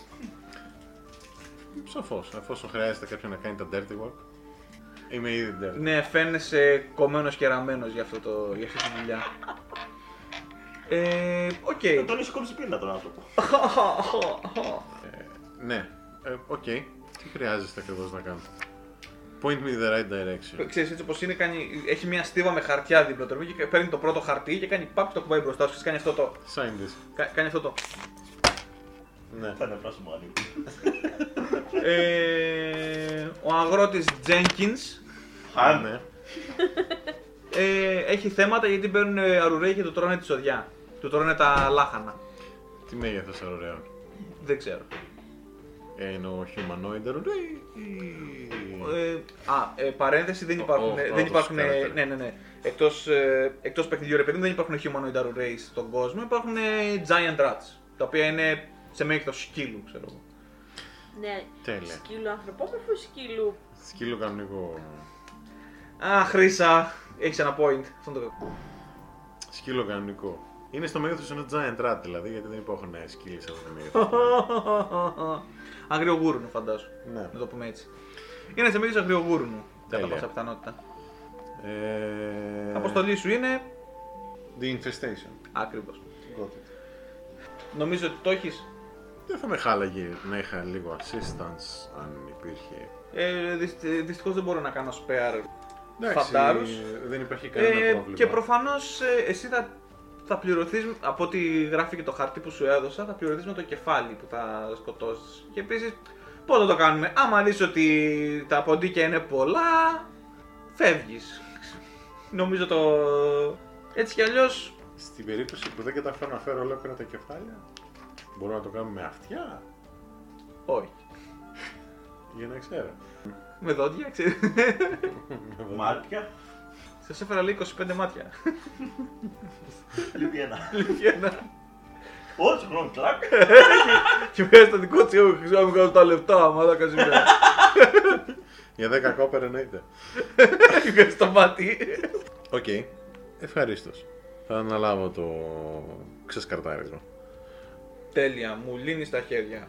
Σαφώς, εφόσον χρειάζεται κάποιον να κάνει τα dirty work. Είμαι ήδη dirty. Ναι, φαίνεσαι κομμένος και ραμμένος για, αυτό το, για αυτή τη δουλειά. Ε, οκ. Ε, Τον είσαι κόψει πριν να τον άνθρωπο. Ναι, ε, οκ. Τι χρειάζεστε ακριβώς να κάνω. Point me in the right direction. Ξέρεις έτσι όπως είναι, κάνει, έχει μια στίβα με χαρτιά δίπλα του και παίρνει το πρώτο χαρτί και κάνει παπ το ακουμπάει μπροστά σου και κάνει αυτό το. Sign this. κα- κάνει αυτό το. Ναι. Θα είναι πράσινο ανήκει. Ε, ο αγρότης Jenkins Αν Ναι. ε, έχει θέματα γιατί παίρνουν αρουραίοι και του τρώνε τη σοδιά. Του τρώνε τα λάχανα. Τι μέγεθος ωραίο. Δεν ξέρω. Ε, είναι ο humanoid ωραίο ή. Ε, α, ε, παρένθεση δεν Ο- υπάρχουν. ο- δεν ο- υπάρχουν το character. ναι, ναι, ναι. Εκτός, ε, εκτός παιχνιδιού ρε παιδί μου, δεν υπάρχουν humanoid arrays στον κόσμο. Υπάρχουν ε, giant rats. Τα οποία είναι σε μέγεθος σκύλου, ξέρω εγώ. Ναι. Τέλεια. Σκύλου ανθρωπόμορφο ή σκύλου. Σκύλο κανονικό. Α, Χρήσα, έχεις ένα point. Αυτό το Σκύλο κανονικό. Είναι στο μέγεθος ενός giant rat δηλαδή, γιατί δεν υπάρχουν σκύλοι σε αυτό το μέγεθος. Αγριογούρουνο, φαντάσου. ναι. Να το πούμε έτσι. Είναι σε μέγεθο αγριογούρουνου. Κατά Τέλεια. πάσα πιθανότητα. Ε... Αποστολή σου είναι. The infestation. Ακριβώς. Got it. Νομίζω ότι το έχεις; Δεν θα με χάλαγε να είχα λίγο assistance αν υπήρχε. Ε, Δυστυχώς δεν μπορώ να κάνω spare Εντάξει, φαντάρους. δεν υπάρχει κανένα Ε, πρόβλημα. και προφανώς εσύ θα, θα πληρωθείς, από ό,τι γράφει και το χαρτί που σου έδωσα, θα πληρωθείς με το κεφάλι που θα σκοτώσεις. Και επίσης, πώ θα το κάνουμε; Άμα δεις ότι τα ποντίκια είναι πολλά, φεύγεις. Νομίζω το. Έτσι κι αλλιώς. Στην περίπτωση που δεν καταφέρω να φέρω ολόκληρα τα κεφάλια, μπορούμε να το κάνουμε με αυτιά, Όχι. για να ξέρω. Με δόντια, ξέρεις. Μάτια. Σας έφερα λέει 25 μάτια. Λείπει ένα. Για να- Όχι, χρόνο κλακ. Και μέσα στο δικό της έχω χρησιμοποιήσει τα λεπτά, μαλάκα σήμερα. Για 10 copper εννοείται. Και βγάζει το μάτι. Οκ. Ευχαρίστως. Θα αναλάβω το ξεσκαρτάρισμα. Τέλεια, μου λύνεις τα χέρια.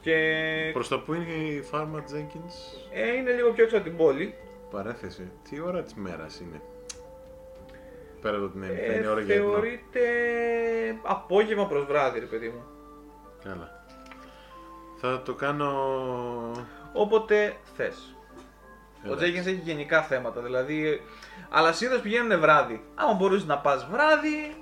Και Προς το που είναι η Φάρμα Jenkins, ε, είναι λίγο πιο έξω από την πόλη. παρένθεση, τι ώρα της μέρας είναι; Πέρα από την Ε, έννοια, είναι ώρα για ύπνο. θεωρείται απόγευμα προς βράδυ, ρε παιδί μου. Καλά. Θα το κάνω. Όποτε θες. Ο Εντάξει. Jenkins έχει γενικά θέματα, δηλαδή. Αλλά συνήθως πηγαίνουν βράδυ. Άμα μπορείς να πας βράδυ,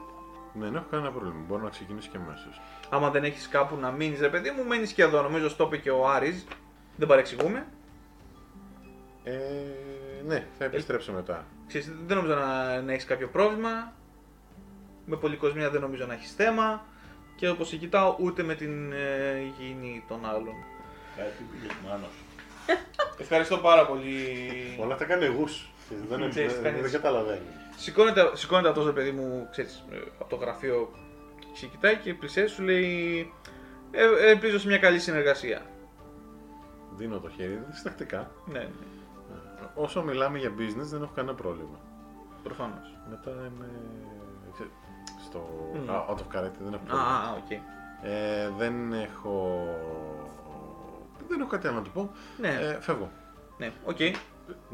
Ναι, δεν έχω κανένα πρόβλημα. Μπορώ να ξεκινήσω και αμέσως. άμα δεν έχεις κάπου να μείνεις, ρε παιδί μου, μένεις και εδώ. Νομίζω στο είπε και ο Άρης. Δεν παρεξηγούμε. Ε, ναι, θα επιστρέψω μετά. Ξέρεις, δεν νομίζω να, να έχεις κάποιο πρόβλημα. Με πολυκοσμία δεν νομίζω να έχεις θέμα. Και όπως σε κοιτάω, ούτε με την ε, υγιεινή των άλλων. Κάτι πήγε στην μάνα σου. Ευχαριστώ πάρα πολύ. Όλα τα κάνει εγώ. Δεν, Ξέρεις, δεν, κάνεις- δεν καταλαβαίνει. Σηκώνεται, σηκώνεται αυτός, παιδί μου, ξέρεις, ε, από το γραφείο. Σε κοιτάει και πλησιάζει, σου λέει. Ε, ελπίζω σε μια καλή συνεργασία. Δίνω το χέρι διστακτικά. Ναι, ναι, Όσο μιλάμε για business δεν έχω κανένα πρόβλημα. προφανώς. Μετά είμαι ξέ- στο Μμ. Α, out of character, δεν έχω Α, πρόβλημα. α, οκ. Ε, δεν έχω... Δεν έχω κάτι άλλο να του πω. Ναι, Ε, φεύγω. ναι, οκ.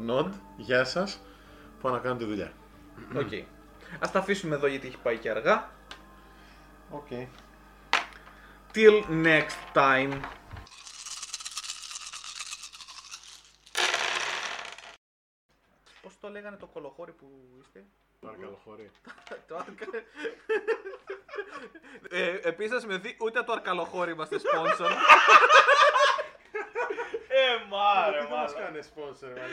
Nod, γεια σας. Πάω να κάνω τη δουλειά. οκ. Ας τα αφήσουμε εδώ γιατί έχει πάει και αργά. Οκ. Till next time. Πώς το λέγανε το κολοχώρι που είστε; Παρακαλώ, χωρί. το αρκα... ε, επίσης να σημειωθεί ούτε το αρκαλοχώρι είμαστε sponsor. Ε, μάρε, Τι μας μάρε. κάνεις sponsor, μαλάκα;